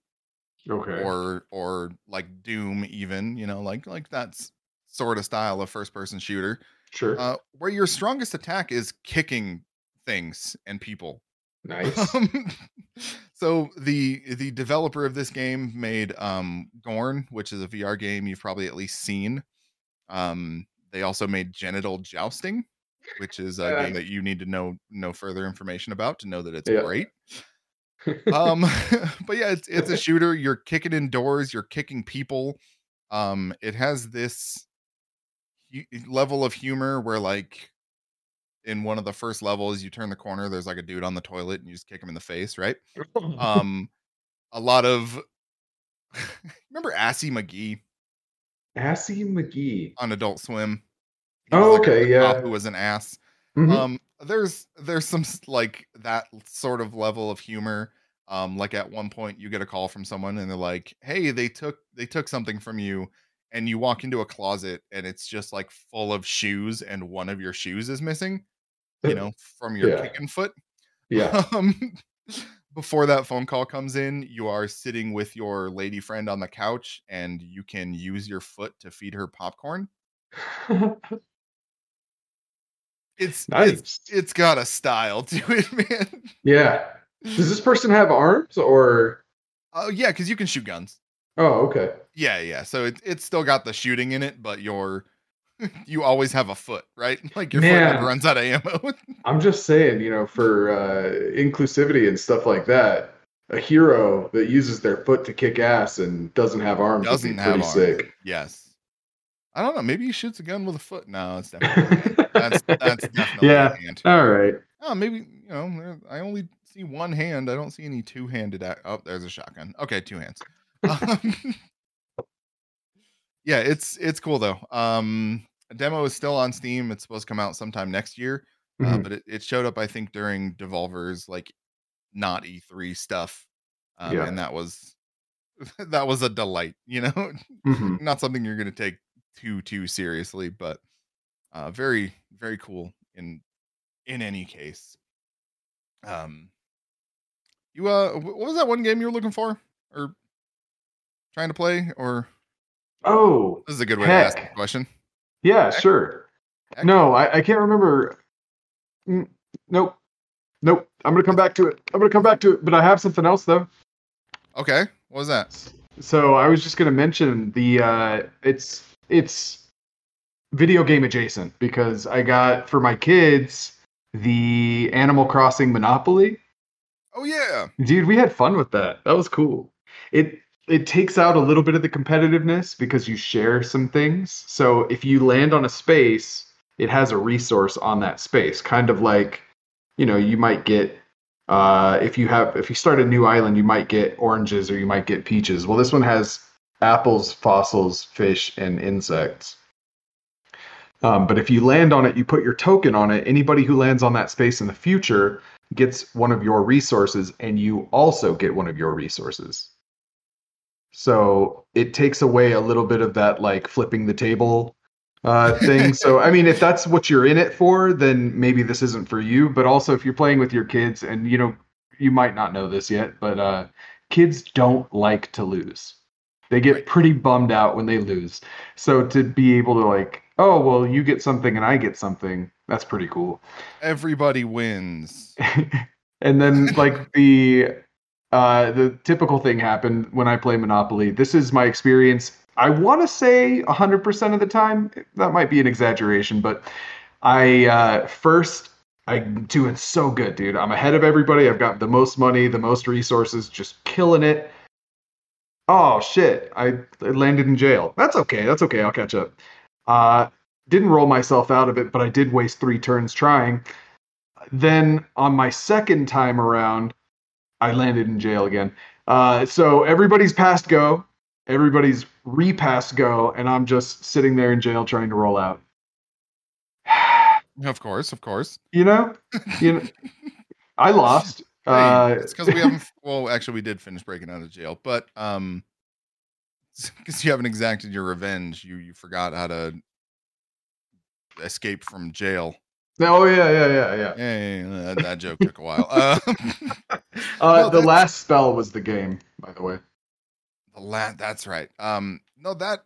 Okay. or or like Doom even, you know, like like that's sort of style of first person shooter. sure. Uh where your strongest attack is kicking things and people. *laughs* nice. Um, so the the developer of this game made um Gorn, which is a VR game you've probably at least seen. Um they also made Genital Jousting, which is a Yeah. game that you need to know no further information about to know that it's Yeah. great um *laughs* *laughs* but yeah it's it's a shooter. You're kicking indoors you're kicking people. Um it has this hu- level of humor where like in one of the first levels you turn the corner there's like a dude on the toilet and you just kick him in the face right? *laughs* Um a lot of remember assy mcgee? Assy McGee. on adult swim. Oh, was, like, okay, yeah. who was an ass Mhm. um there's there's some like that sort of level of humor um like at one point you get a call from someone and they're like hey they took they took something from you and you walk into a closet and it's just like full of shoes and one of your shoes is missing you know from your Yeah. kicking foot yeah. *laughs* um before that phone call comes in you are sitting with your lady friend on the couch and you can use your foot to feed her popcorn *laughs* it's it's nice. it's got a style to it, *laughs* man. yeah. Does this person have arms or? Oh yeah, because you can shoot guns. Oh, okay. Yeah, yeah. So it it's still got the shooting in it, but your *laughs* you always have a foot, right? *laughs* Like your foot never runs out of ammo. I'm just saying, you know, for uh, inclusivity and stuff like that. a hero that uses their foot to kick ass and doesn't have arms Doesn't have pretty arms. sick. Yes. I don't know. Maybe he shoots a gun with a foot. No, it's definitely that's that's *laughs* definitely Yeah. a hand. All right. Oh, maybe you know. I only see one hand. I don't see any two-handed. Ac- oh, there's a shotgun. Okay, two hands. *laughs* Um, yeah, it's it's cool though. Um, a demo is still on Steam. It's supposed to come out sometime next year, uh, Mhm. but it, it showed up I think during Devolver's like not E3 stuff, um, Yeah. and that was *laughs* that was a delight. You know, Mhm. not something you're going to take too too seriously, but uh, very very cool in in any case. Um, you uh, what was that one game you were looking for or trying to play? Or Oh, this is a good way to ask the question. yeah, sure. Heck. No, I, I can't remember. Mm, Nope. Nope. I'm gonna come back to it. I'm gonna come back to it. But I have something else though. Okay, what was that? So I was just gonna mention the uh it's it's video game adjacent because I got for my kids the Animal Crossing Monopoly. Oh yeah, Dude, we had fun with that. That was cool. It it takes out a little bit of the competitiveness because you share some things. So if you land on a space, it has a resource on that space. Kind of like, you know, you might get uh if you have if you start a new island, you might get oranges or you might get peaches. Well, this one has apples, fossils, fish, and insects. Um, but if you land on it, you put your token on it. Anybody who lands on that space in the future gets one of your resources and you also get one of your resources. So it takes away a little bit of that like flipping the table uh, thing. *laughs* so I mean, if that's what you're in it for, then maybe this isn't for you. But also, if you're playing with your kids, and you know, you might not know this yet, but uh, kids don't like to lose. They get Right. pretty bummed out when they lose. So to be able to like, oh well, you get something and I get something, that's pretty cool. everybody wins. *laughs* and then like *laughs* the uh the typical thing happened when I play Monopoly. This is my experience. I want to say 100% of the time. That might be an exaggeration, but I uh first I'm doing so good, dude. I'm ahead of everybody. I've got the most money, the most resources, just killing it. Oh shit, I I landed in jail. That's okay. That's okay. I'll catch up. Uh didn't roll myself out of it, but I did waste 3 turns trying. Then on my second time around, I landed in jail again. Uh, so everybody's past go, everybody's repassed go, and I'm just sitting there in jail trying to roll out. *sighs* Of course, of course. you know, you know, *laughs* I lost. Uh, it's because we haven't. *laughs* Well, actually, we did finish breaking out of jail, but um, *laughs* because you haven't exacted your revenge, you you forgot how to escape from jail. oh yeah, yeah, yeah, yeah. Yeah, yeah, yeah, that, that joke took a while. Uh, *laughs* Uh, No, the last spell was the game, by the way. the la- that's right. Um, no, that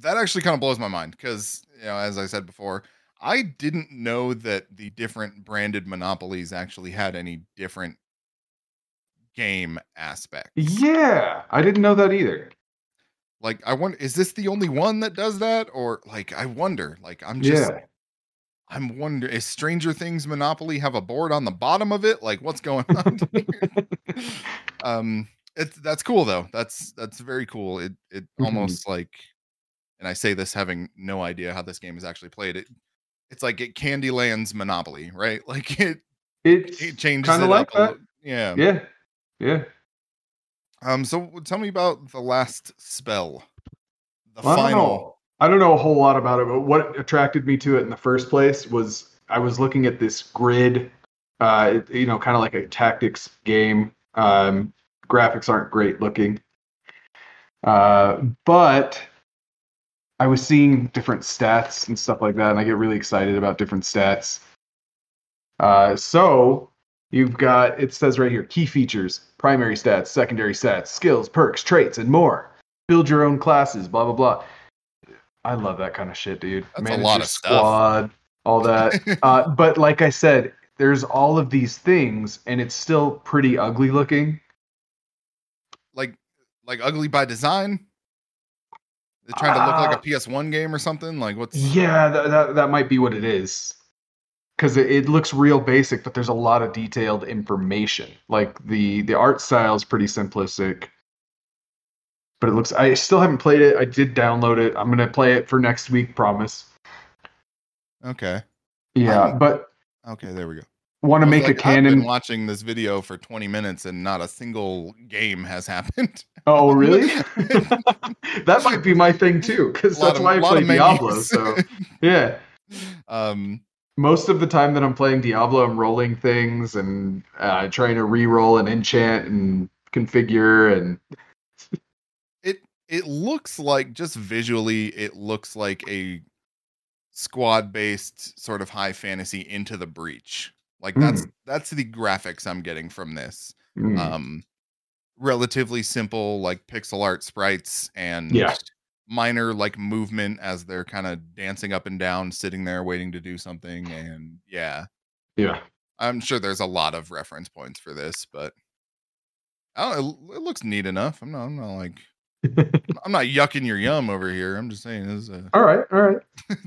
that actually kind of blows my mind because you know, as I said before, I didn't know that the different branded monopolies actually had any different game aspects. Yeah, I didn't know that either. Like, I wonder, is this the only one that does that, or like, I wonder. Like, I'm just, yeah, I'm wondering, is Stranger Things Monopoly have a board on the bottom of it? Like, what's going *laughs* on? here? *laughs* um, it's that's cool though. That's that's very cool. It it Mhm. almost like, and I say this having no idea how this game is actually played. It it's like it Candyland's Monopoly, right? *laughs* Like it it's it changes kind of like that. Yeah. Yeah, yeah. Um. So tell me about the last spell, the Well, I don't final. know. I don't know a whole lot about it, but what attracted me to it in the first place was I was looking at this grid, uh, you know, kind of like a tactics game. Um, graphics aren't great looking, uh, but I was seeing different stats and stuff like that, and I get really excited about different stats. Uh, so you've got it says right here key features, primary stats, secondary stats, skills, perks, traits, and more. Build your own classes, blah blah blah. I love that kind of shit, dude. That's a lot of stuff. squad, all that. *laughs* uh, but like I said, there's all of these things, and it's still pretty ugly looking. like like ugly by design. They're trying to look like Uh, a PS1 game or something. Like what's Yeah, that, that that might be what it is. because it, it looks real basic, but there's a lot of detailed information. Like the the art style is pretty simplistic, but it looks. I still haven't played it. I did download it. I'm gonna play it for next week. Promise. Okay. Yeah, but Okay, there we go. Want to make like, a I've canon. been watching this video for 20 minutes and not a single game has happened. *laughs* Oh, really? *laughs* that might be my thing too, because that's of- why I play Diablo. So *laughs* yeah, um, most of the time that I'm playing Diablo, I'm rolling things and uh, trying to re-roll and enchant and configure and it it looks like just visually, it looks like a squad based sort of high fantasy into the breach. Like that's that's the graphics I'm getting from this. mm, um relatively simple like pixel art sprites and Yeah. minor like movement as they're kind of dancing up and down sitting there waiting to do something and yeah yeah. i'm sure there's a lot of reference points for this but oh it, it looks neat enough i'm not i'm not like *laughs* i'm not yucking your yum over here i'm just saying this is a All right, all right. *laughs*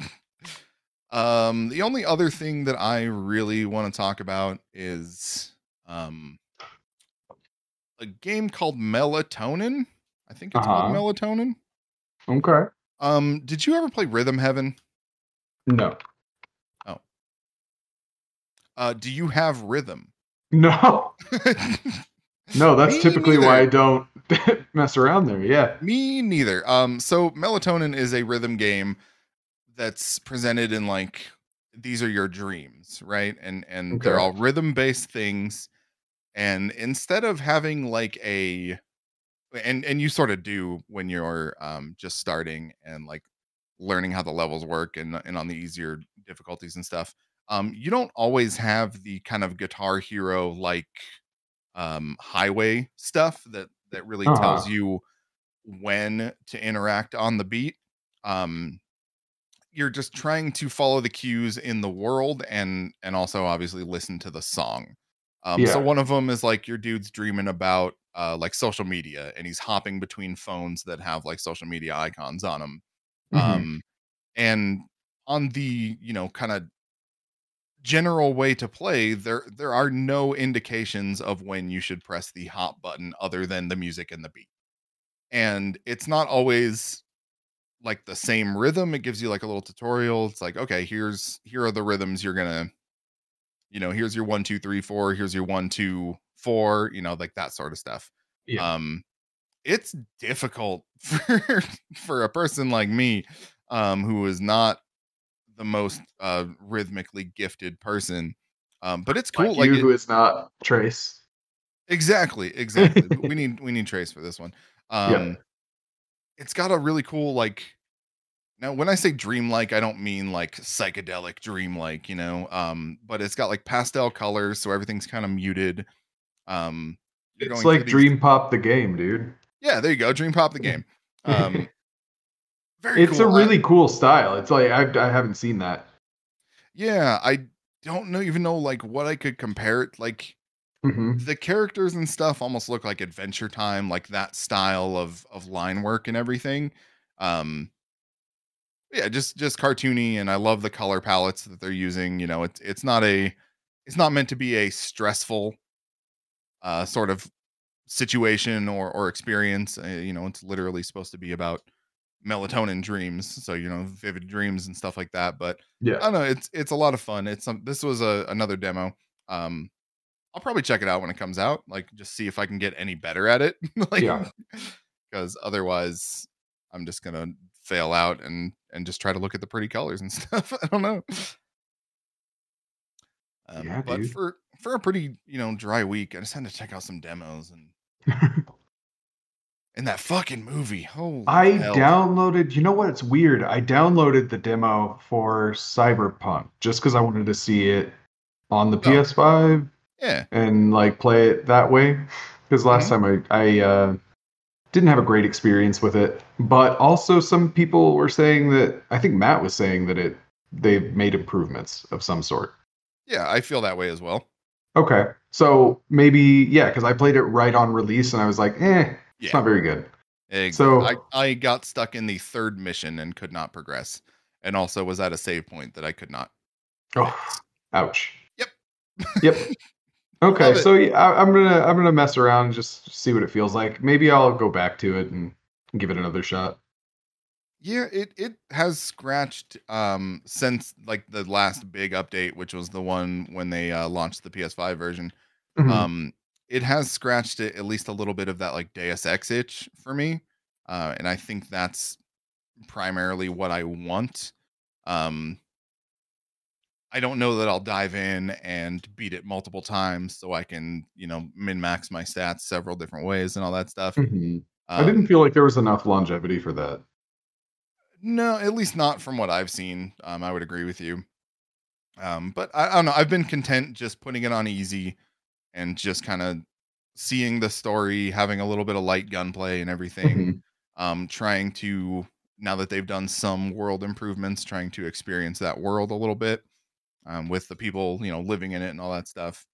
Um, the only other thing that I really want to talk about is um a game called Melatonin. I think it's called Uh-huh. Melatonin. Okay. Um, did you ever play Rhythm Heaven? No. Oh. Uh, do you have rhythm? No. *laughs* No, that's Me typically why I don't *laughs* mess around there. Yeah. Me neither. Um, so Melatonin is a rhythm game that's presented in like these are your dreams, right? And and they're all rhythm based things. And instead of having like a and and you sort of do when you're um just starting and like learning how the levels work and and on the easier difficulties and stuff. Um, you don't always have the kind of guitar hero like um highway stuff that that really tells Uh-huh. you when to interact on the beat um you're just trying to follow the cues in the world and and also obviously listen to the song. Um so one of them is like your dude's dreaming about uh like social media and he's hopping between phones that have like social media icons on them Mhm. um and on the you know kind of general way to play there there are no indications of when you should press the hop button other than the music and the beat. And it's not always like the same rhythm it gives you like a little tutorial it's like okay here's here are the rhythms you're gonna you know here's your one two three four here's your one two four you know like that sort of stuff Yeah. um it's difficult *laughs* for for a person like me um who is not the most uh rhythmically gifted person um but it's cool like like, you it- who is not Trace. exactly exactly we need we need trace for this one *laughs* um it's got a really cool like now when i say dreamlike i don't mean like psychedelic dreamlike you know um but it's got like pastel colors so everything's kind of muted um It's like these- Dream Pop the game, dude. yeah there you go dream pop the *laughs* game um very It's cool. a I- really cool style. It's like I, I haven't seen that. yeah i don't know even know like what i could compare it like hmm the characters and stuff almost look like adventure time like that style of of line work and everything um yeah just just cartoony and i love the color palettes that they're using you know it's it's not a it's not meant to be a stressful uh sort of situation or or experience uh, you know it's literally supposed to be about melatonin dreams so you know vivid dreams and stuff like that but Yeah. I don't know. It's it's a lot of fun. It's some. This was a another demo. Um, I'll probably check it out when it comes out. Like, just see if I can get any better at it. *laughs* like, Yeah. Because otherwise, I'm just gonna fail out and and just try to look at the pretty colors and *laughs* stuff. I don't know. Um, Yeah, but dude. for for a pretty you know dry week, I just had to check out some demos and *laughs* and that fucking movie. Holy I hell. downloaded. You know what? It's weird. I downloaded the demo for Cyberpunk just because I wanted to see it on the Oh. PS5 Yeah. and like play it that way. Because last Mm-hmm. time I I uh, didn't have a great experience with it. But also some people were saying that I think Matt was saying that it they've made improvements of some sort. Yeah, I feel that way as well. Okay, so maybe yeah, because I played it right on release and I was like, eh, it's not very good. Exactly. So- I, I got stuck in the third mission and could not progress, and also was at a save point that I could not. Oh. Ouch. Yep. Yep. *laughs* Okay, so yeah, I, I'm gonna I'm gonna mess around and just see what it feels like. Maybe I'll go back to it and give it another shot. Yeah, it it has scratched um since like the last big update, which was the one when they uh, launched the PS5 version. Mhm. Um, it has scratched it at least a little bit of that like Deus Ex itch for me, uh, and I think that's primarily what I want. Um, I don't know that I'll dive in and beat it multiple times so I can, you know, min max my stats several different ways and all that stuff. Mhm. I Um, didn't feel like there was enough longevity for that. No, at least not from what I've seen. Um, I would agree with you. Um, but I, I don't know. I've been content just putting it on easy and just kind of seeing the story, having a little bit of light gunplay and everything. Mhm. Um, trying to now that they've done some world improvements, trying to experience that world a little bit um, with the people, you know, living in it and all that stuff.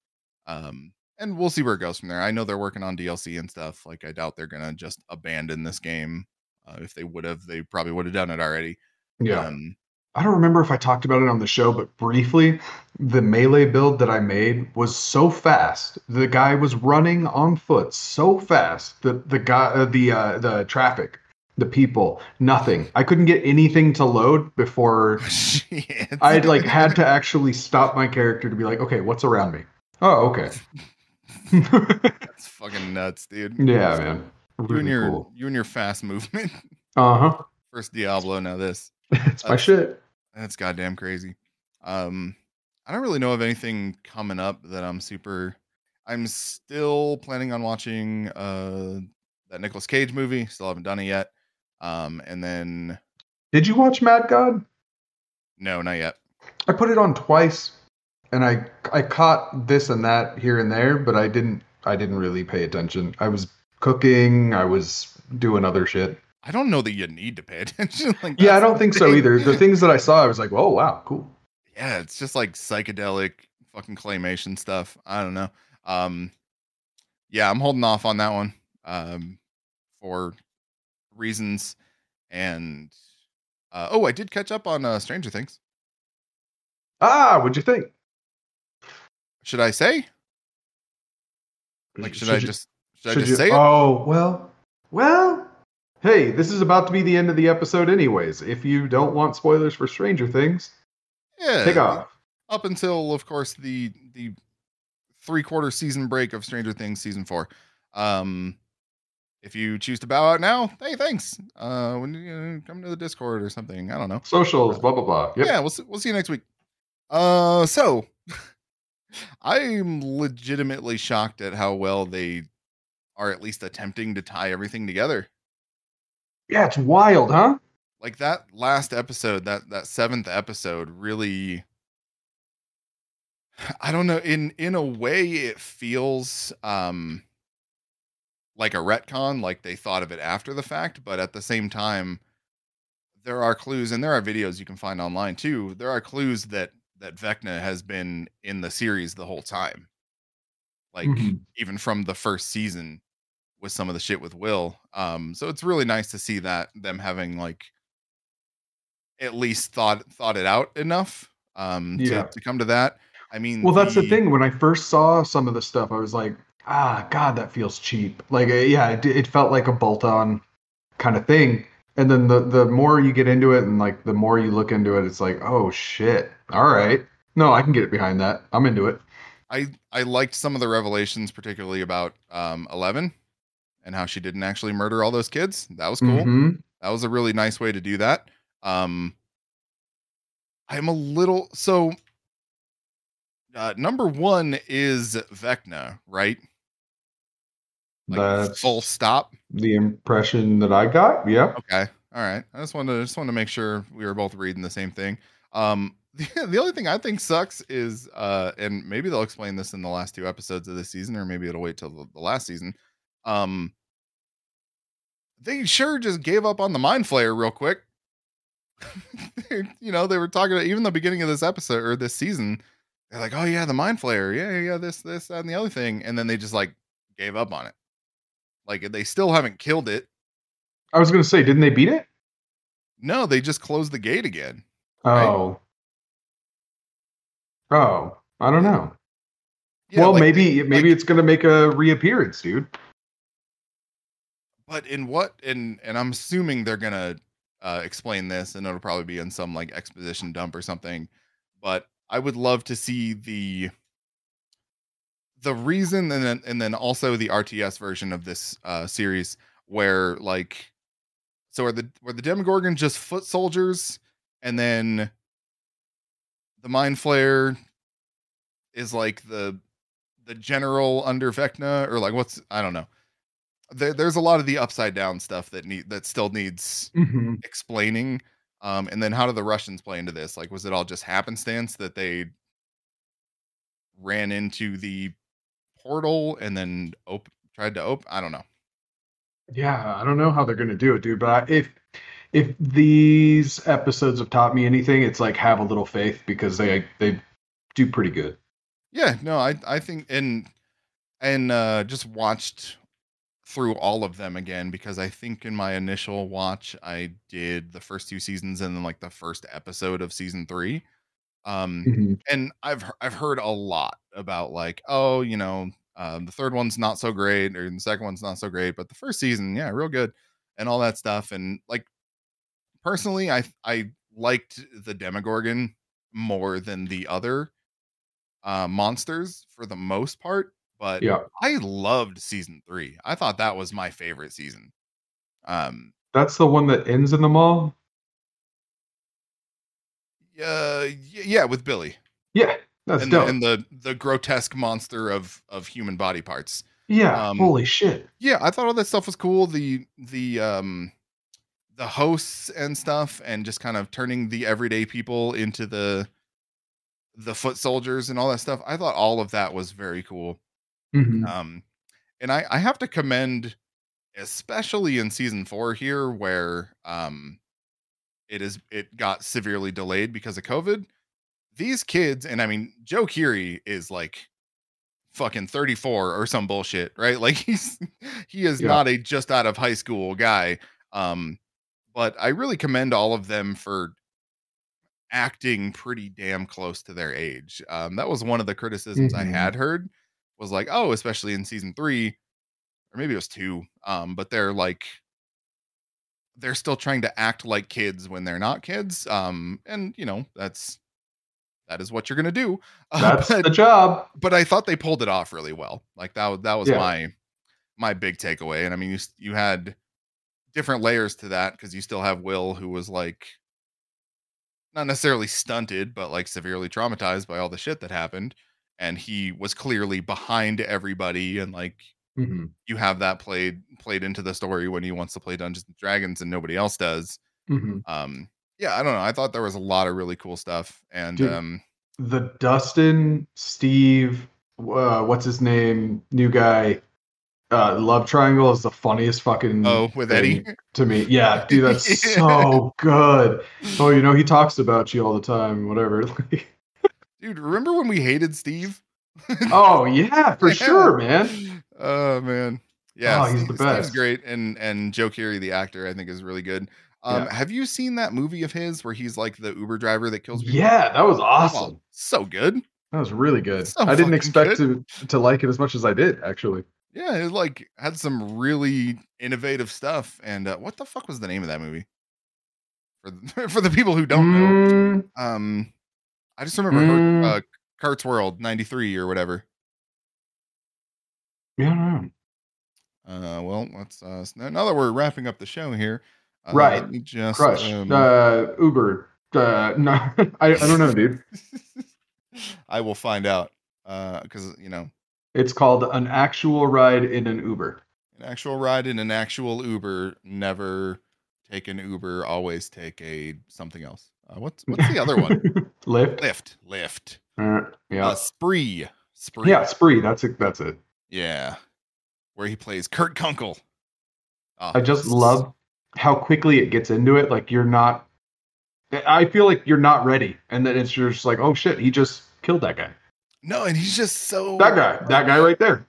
Um, and we'll see where it goes from there. I know they're working on DLC and stuff. Like I doubt they're gonna just abandon this game. Uh, if they would have, they probably would have done it already. Yeah. Um, I don't remember if I talked about it on the show, but briefly, the melee build that I made was so fast. The guy was running on foot so fast that the guy, uh, the uh, the traffic, the people, nothing. I couldn't get anything to load before. *laughs* I like had to actually stop my character to be like, okay, what's around me? Oh, okay. *laughs* That's fucking nuts, dude. yeah, man. You and Really your cool. you and your fast movement. *laughs* Uh huh. First Diablo, now this. it's my Uh, shit. That's goddamn crazy. Um, I don't really know of anything coming up that I'm super. I'm still planning on watching uh that Nicolas Cage movie. Still haven't done it yet. Um, and then Did you watch Mad God? no, not yet. I put it on twice, and I I caught this and that here and there, but I didn't I didn't really pay attention. I was cooking. I was doing other shit. I don't know that you need to pay *laughs* attention. like Yeah, I don't think so either. The things that I saw, I was like, oh wow, cool. yeah, it's just like psychedelic fucking claymation stuff. I don't know. Um yeah, I'm holding off on that one. Um for reasons and uh oh, I did catch up on uh Stranger Things. Ah, what'd you think? Should I say? Like should, I you- just should, I just you- say it? Oh well, well. Hey, this is about to be the end of the episode, anyways. If you don't want spoilers for Stranger Things, yeah. take off. Up until of course the the three quarter season break of Stranger Things season four. Um if you choose to bow out now, hey, thanks. Uh, when you know, come to the Discord or something, I don't know. Socials, blah blah blah. Yep. Yeah, we'll see, we'll see you next week. Uh, so *laughs* I'm legitimately shocked at how well they are at least attempting to tie everything together. Yeah, it's wild, huh? Like that last episode, that that seventh episode, really. *sighs* I don't know. In in a way, it feels um like a retcon, like they thought of it after the fact, but at the same time, there are clues, and there are videos you can find online too. There are clues that that Vecna has been in the series the whole time, like Mhm. even from the first season with some of the shit with Will. Um, so it's really nice to see that them having like at least thought thought it out enough um Yeah. to, to come to that. I mean, Well, that's the thing. When I first saw some of the stuff, I was like, ah, God, that feels cheap. Like, uh, yeah, it, it felt like a bolt-on kind of thing. And then the the more you get into it, and like the more you look into it, it's like, oh shit. All right, no, I can get it behind that. I'm into it. I I liked some of the revelations, particularly about um Eleven and how she didn't actually murder all those kids. That was cool. Mhm. That was a really nice way to do that. Um I'm a little so uh number one is Vecna, right? Like That's full stop. the impression that I got. Yeah. Okay. All right. I just wanted to just wanted to make sure we were both reading the same thing. Um *laughs* the, the only thing I think sucks is uh and maybe they'll explain this in the last two episodes of this season or maybe it'll wait till the, the last season. Um they sure just gave up on the mind flayer real quick. *laughs* you know, they were talking about even the beginning of this episode or this season. They're like, "Oh yeah, the mind flayer. Yeah, yeah, yeah, this this that, and the other thing." And then they just like gave up on it. Like they still haven't killed it. I was gonna say, didn't they beat it? No, they just closed the gate again. Right. Oh. Oh, I don't know. Yeah, well, like, maybe maybe like- it's gonna make a reappearance, dude. But in what? And and I'm assuming they're gonna uh, explain this, and it'll probably be in some like exposition dump or something. But I would love to see the the reason, and then and then also the RTS version of this uh, series, where like, so are the were the Demogorgon just foot soldiers, and then the Mind Flayer is like the the general under Vecna, or like what's I don't know there, there's a lot of the upside down stuff that need that still needs Mm-hmm. explaining. Um, and then how do the Russians play into this? Like, was it all just happenstance that they ran into the portal and then op- tried to open? I don't know. Yeah, I don't know how they're gonna do it, dude. But I, if if these episodes have taught me anything, it's like have a little faith because they they do pretty good. Yeah, no, I I think and and uh just watched through all of them again because I think in my initial watch I did the first two seasons and then like the first episode of season 3. Um Mhm. and I've I've heard a lot about like, oh, you know, um, the third one's not so great, or the second one's not so great, but the first season, yeah, real good, and all that stuff. And like, personally, I I liked the Demogorgon more than the other uh, monsters for the most part, but Yeah, I loved season three. I thought that was my favorite season. Um, that's the one that ends in the mall. Yeah, yeah, with Billy Yeah, that's and the, dope. and the the grotesque monster of of human body parts. yeah, um, holy shit. yeah i thought all that stuff was cool the the um the hosts and stuff and just kind of turning the everyday people into the the foot soldiers and all that stuff i thought all of that was very cool Mhm. um and i i have to commend especially in season four here where um it is it got severely delayed because of covid these kids and i mean joe Keery is like fucking 34 or some bullshit right *laughs* like he's he is Yeah. not a just out of high school guy um but i really commend all of them for acting pretty damn close to their age um that was one of the criticisms i Mhm. had heard was like oh especially in season three or maybe it was two um but they're like they're still trying to act like kids when they're not kids um and you know that's that is what you're gonna do Uh, That's but, the job. but i thought they pulled it off really well like that was that was Yeah. my my big takeaway and i mean you you had different layers to that because you still have will who was like not necessarily stunted but like severely traumatized by all the shit that happened and he was clearly behind everybody and like Mhm. you have that played played into the story when he wants to play Dungeons and Dragons and nobody else does. Mhm. Um yeah, I don't know. I thought there was a lot of really cool stuff and Dude, um The Dustin, Steve, uh, what's his name, new guy, uh, love triangle is the funniest fucking. oh with Eddie. to me. Yeah, dude, that's *laughs* so good. Oh, you know he talks about you all the time. Whatever. *laughs* Dude, remember when we hated Steve? Oh yeah, *laughs* for sure, man. Oh man. Yeah, Oh, he's the Steve- Steve's great and and Joe Keery the actor I think is really good. Um Yeah. have you seen that movie of his where he's like the Uber driver that kills people? Yeah, that was Oh, awesome. so good. That was really good. So I didn't expect to to like it as much as I did, actually. Yeah, it like had some really innovative stuff. And uh, what the fuck was the name of that movie? For the, *laughs* for the people who don't know, Mm, um, I just remember Mm. Kurt, uh, Kurt's World '93 or whatever. yeah, I don't know. Uh, well, let's uh, now that we're wrapping up the show here, uh, Right. Let me just Crush. um, Uh, Uber. Uh, *laughs* no, I, I don't know, dude. *laughs* I will find out because you know It's called an actual ride in an Uber. an actual ride in an actual Uber. Never take an Uber. Always take a something else. Uh, what's what's the other one? *laughs* Lyft. Lyft. Lyft. Uh, yeah. Uh, spree. Spree. yeah, Spree. That's it. That's it. Yeah. Where he plays Kurt Kunkel. Oh, I just love how quickly it gets into it. Like you're not. I feel like you're not ready, and then it's just like, oh shit, he just killed that guy. No, and he's just so That guy. That guy right there.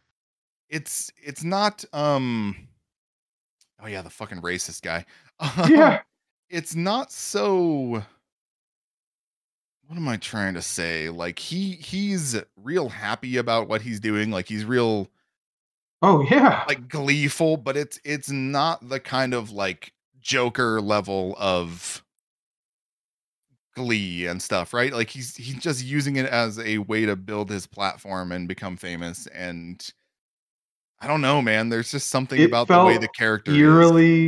It's it's not um Oh yeah, the fucking racist guy. *laughs* Yeah. It's not so what am I trying to say? Like he he's real happy about what he's doing. Like he's real Oh yeah. like gleeful, but it's it's not the kind of like Joker level of glee and stuff, right? Like he's he's just using it as a way to build his platform and become famous. And I don't know, man. There's just something It about the way the character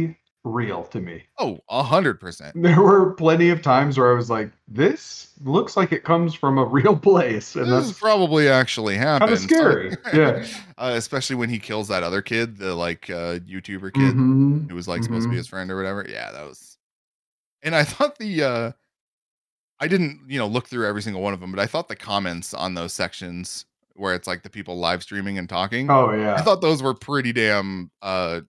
is. Real to me. Oh, a hundred percent. *laughs* There were plenty of times where I was like, "This looks like it comes from a real place," and This that's probably actually kind happened. of scary. *laughs* Yeah. uh, especially when he kills that other kid, the like uh YouTuber kid Mhm. who was like supposed to be Mhm. his friend or whatever. Yeah, that was. And I thought the uh I didn't, you know, look through every single one of them, but I thought the comments on those sections where it's like the people live streaming and talking, Oh yeah, I thought those were pretty damn uh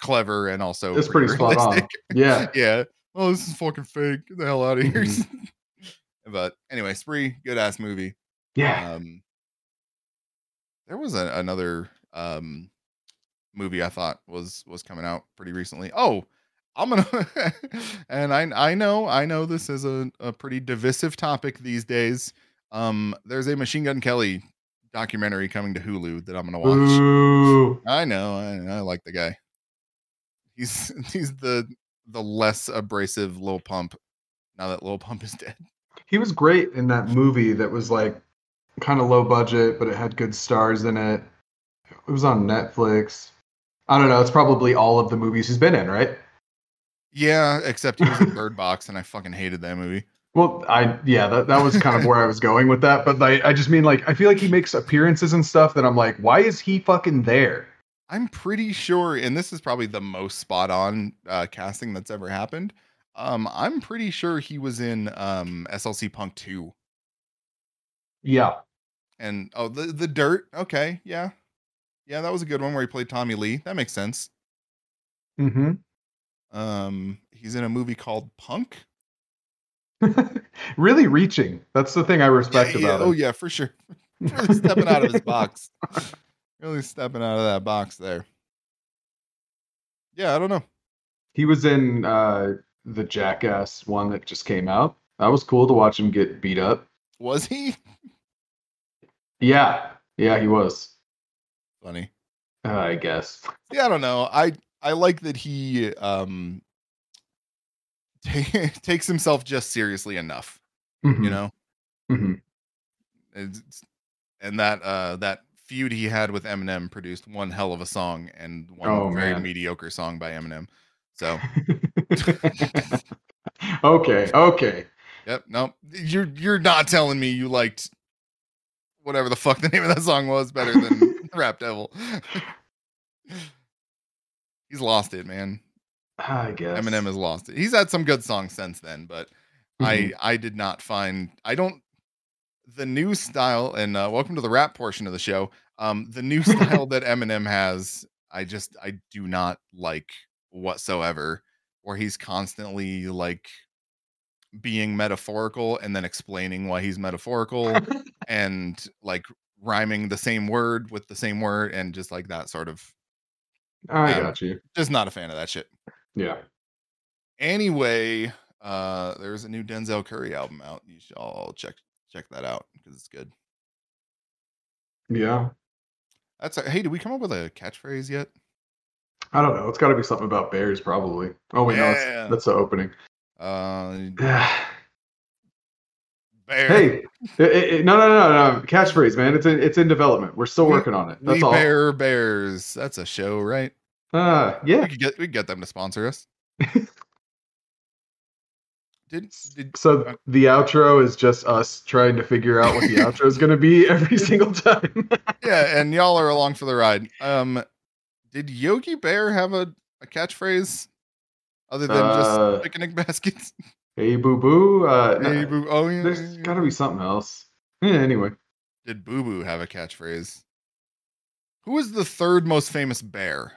clever and also it's pretty spot on. *laughs* Yeah. yeah. Oh, this is fucking fake. Get the hell out of here. Mm-hmm. *laughs* but anyway, Spree, good ass movie. Yeah. Um, there was a, another um movie I thought was was coming out pretty recently. Oh, I'm gonna *laughs* and I I know I know this is a, a pretty divisive topic these days. Um, there's a Machine Gun Kelly documentary coming to Hulu that I'm gonna watch. Ooh. I know I, I like the guy. He's *laughs* he's the the less abrasive Lil Pump. Now that Lil Pump is dead. He was great in that movie that was like kind of low budget, but it had good stars in it. It was on Netflix. I don't know. It's probably all of the movies he's been in, right? Yeah, except he was in *laughs* Bird Box, and I fucking hated that movie. Well, I yeah, that, that was kind of where I was going with that. But like, I just mean like I feel like he makes appearances and stuff that I'm like, why is he fucking there? I'm pretty sure, and this is probably the most spot on uh, casting that's ever happened. Um, I'm pretty sure he was in um, SLC Punk 2. Yeah. And oh, the the Dirt. Okay, yeah, yeah, that was a good one where he played Tommy Lee. That makes sense. Mm-hmm. Um, he's in a movie called Punk. *laughs* really reaching. That's the thing I respect Yeah, yeah, about oh him. yeah, for sure. *laughs* *laughs* stepping out of his box. Really stepping out of that box there. Yeah, I don't know. He was in uh, the Jackass one that just came out. That was cool to watch him get beat up. Was he Yeah, yeah, he was. funny? Uh, I guess. Yeah, I don't know. I I like that he um ta- *laughs* takes himself just seriously enough, Mhm, you know. mhm. It's, and that uh that feud he had with Eminem produced one hell of a song and one Oh, very man. mediocre song by Eminem. So, *laughs* okay, okay. yep, no, you're you're not telling me you liked whatever the fuck the name of that song was better than *laughs* Rap Devil. He's lost it, man. I guess. Eminem has lost it. He's had some good songs since then, but Mhm. I I did not find I don't the new style and uh, welcome to the rap portion of the show. Um, the new style *laughs* that Eminem has, I just I do not like whatsoever. Where he's constantly like being metaphorical and then explaining why he's metaphorical *laughs* and like rhyming the same word with the same word and just like that sort of I um, got you. just not a fan of that shit. Yeah. Anyway, uh there's a new Denzel Curry album out. You should all check check that out because it's good. Yeah. That's a, hey, did we come up with a catchphrase yet? I don't know. It's got to be something about bears, probably. Oh wait, no, Yeah. that's, that's the opening. Uh *sighs* bear. hey, i- i- i- no, no, no, no, catchphrase, man. It's in, it's in development. We're still We- working on it. That's we all. Bare Bears. That's a show, right? Uh, yeah. We could get we could get them to sponsor us. *laughs* did did So the outro is just us trying to figure out what the outro is going to be every *laughs* single time. yeah, and y'all are along for the ride. Um, did Yogi Bear have a, a catchphrase other than Uh, just picnic *laughs* baskets? hey, boo boo. Uh, Hey, boo. Oh yeah. there's got to be something else. Yeah. Anyway, Did Boo Boo have a catchphrase? Who is the third most famous bear?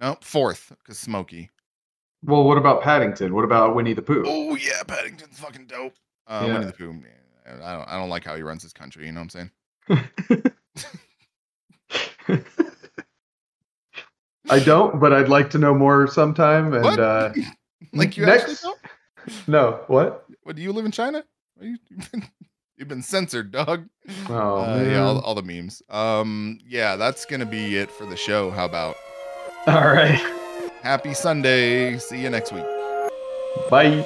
No, fourth, because Smokey. Well, what about Paddington? What about Winnie the Pooh? Oh yeah, Paddington's fucking dope. Uh, Yeah. Winnie the Pooh. man, I don't. I don't like how he runs his country. You know what I'm saying? *laughs* I don't, but I'd like to know more sometime. And uh, *laughs* like you next, no, what? What do you live in China? *laughs* You've been, you've been censored, dog. Oh, Uh, yeah, all, all the memes. Um, yeah, that's gonna be it for the show. How about All right. Happy Sunday? See you next week. Bye.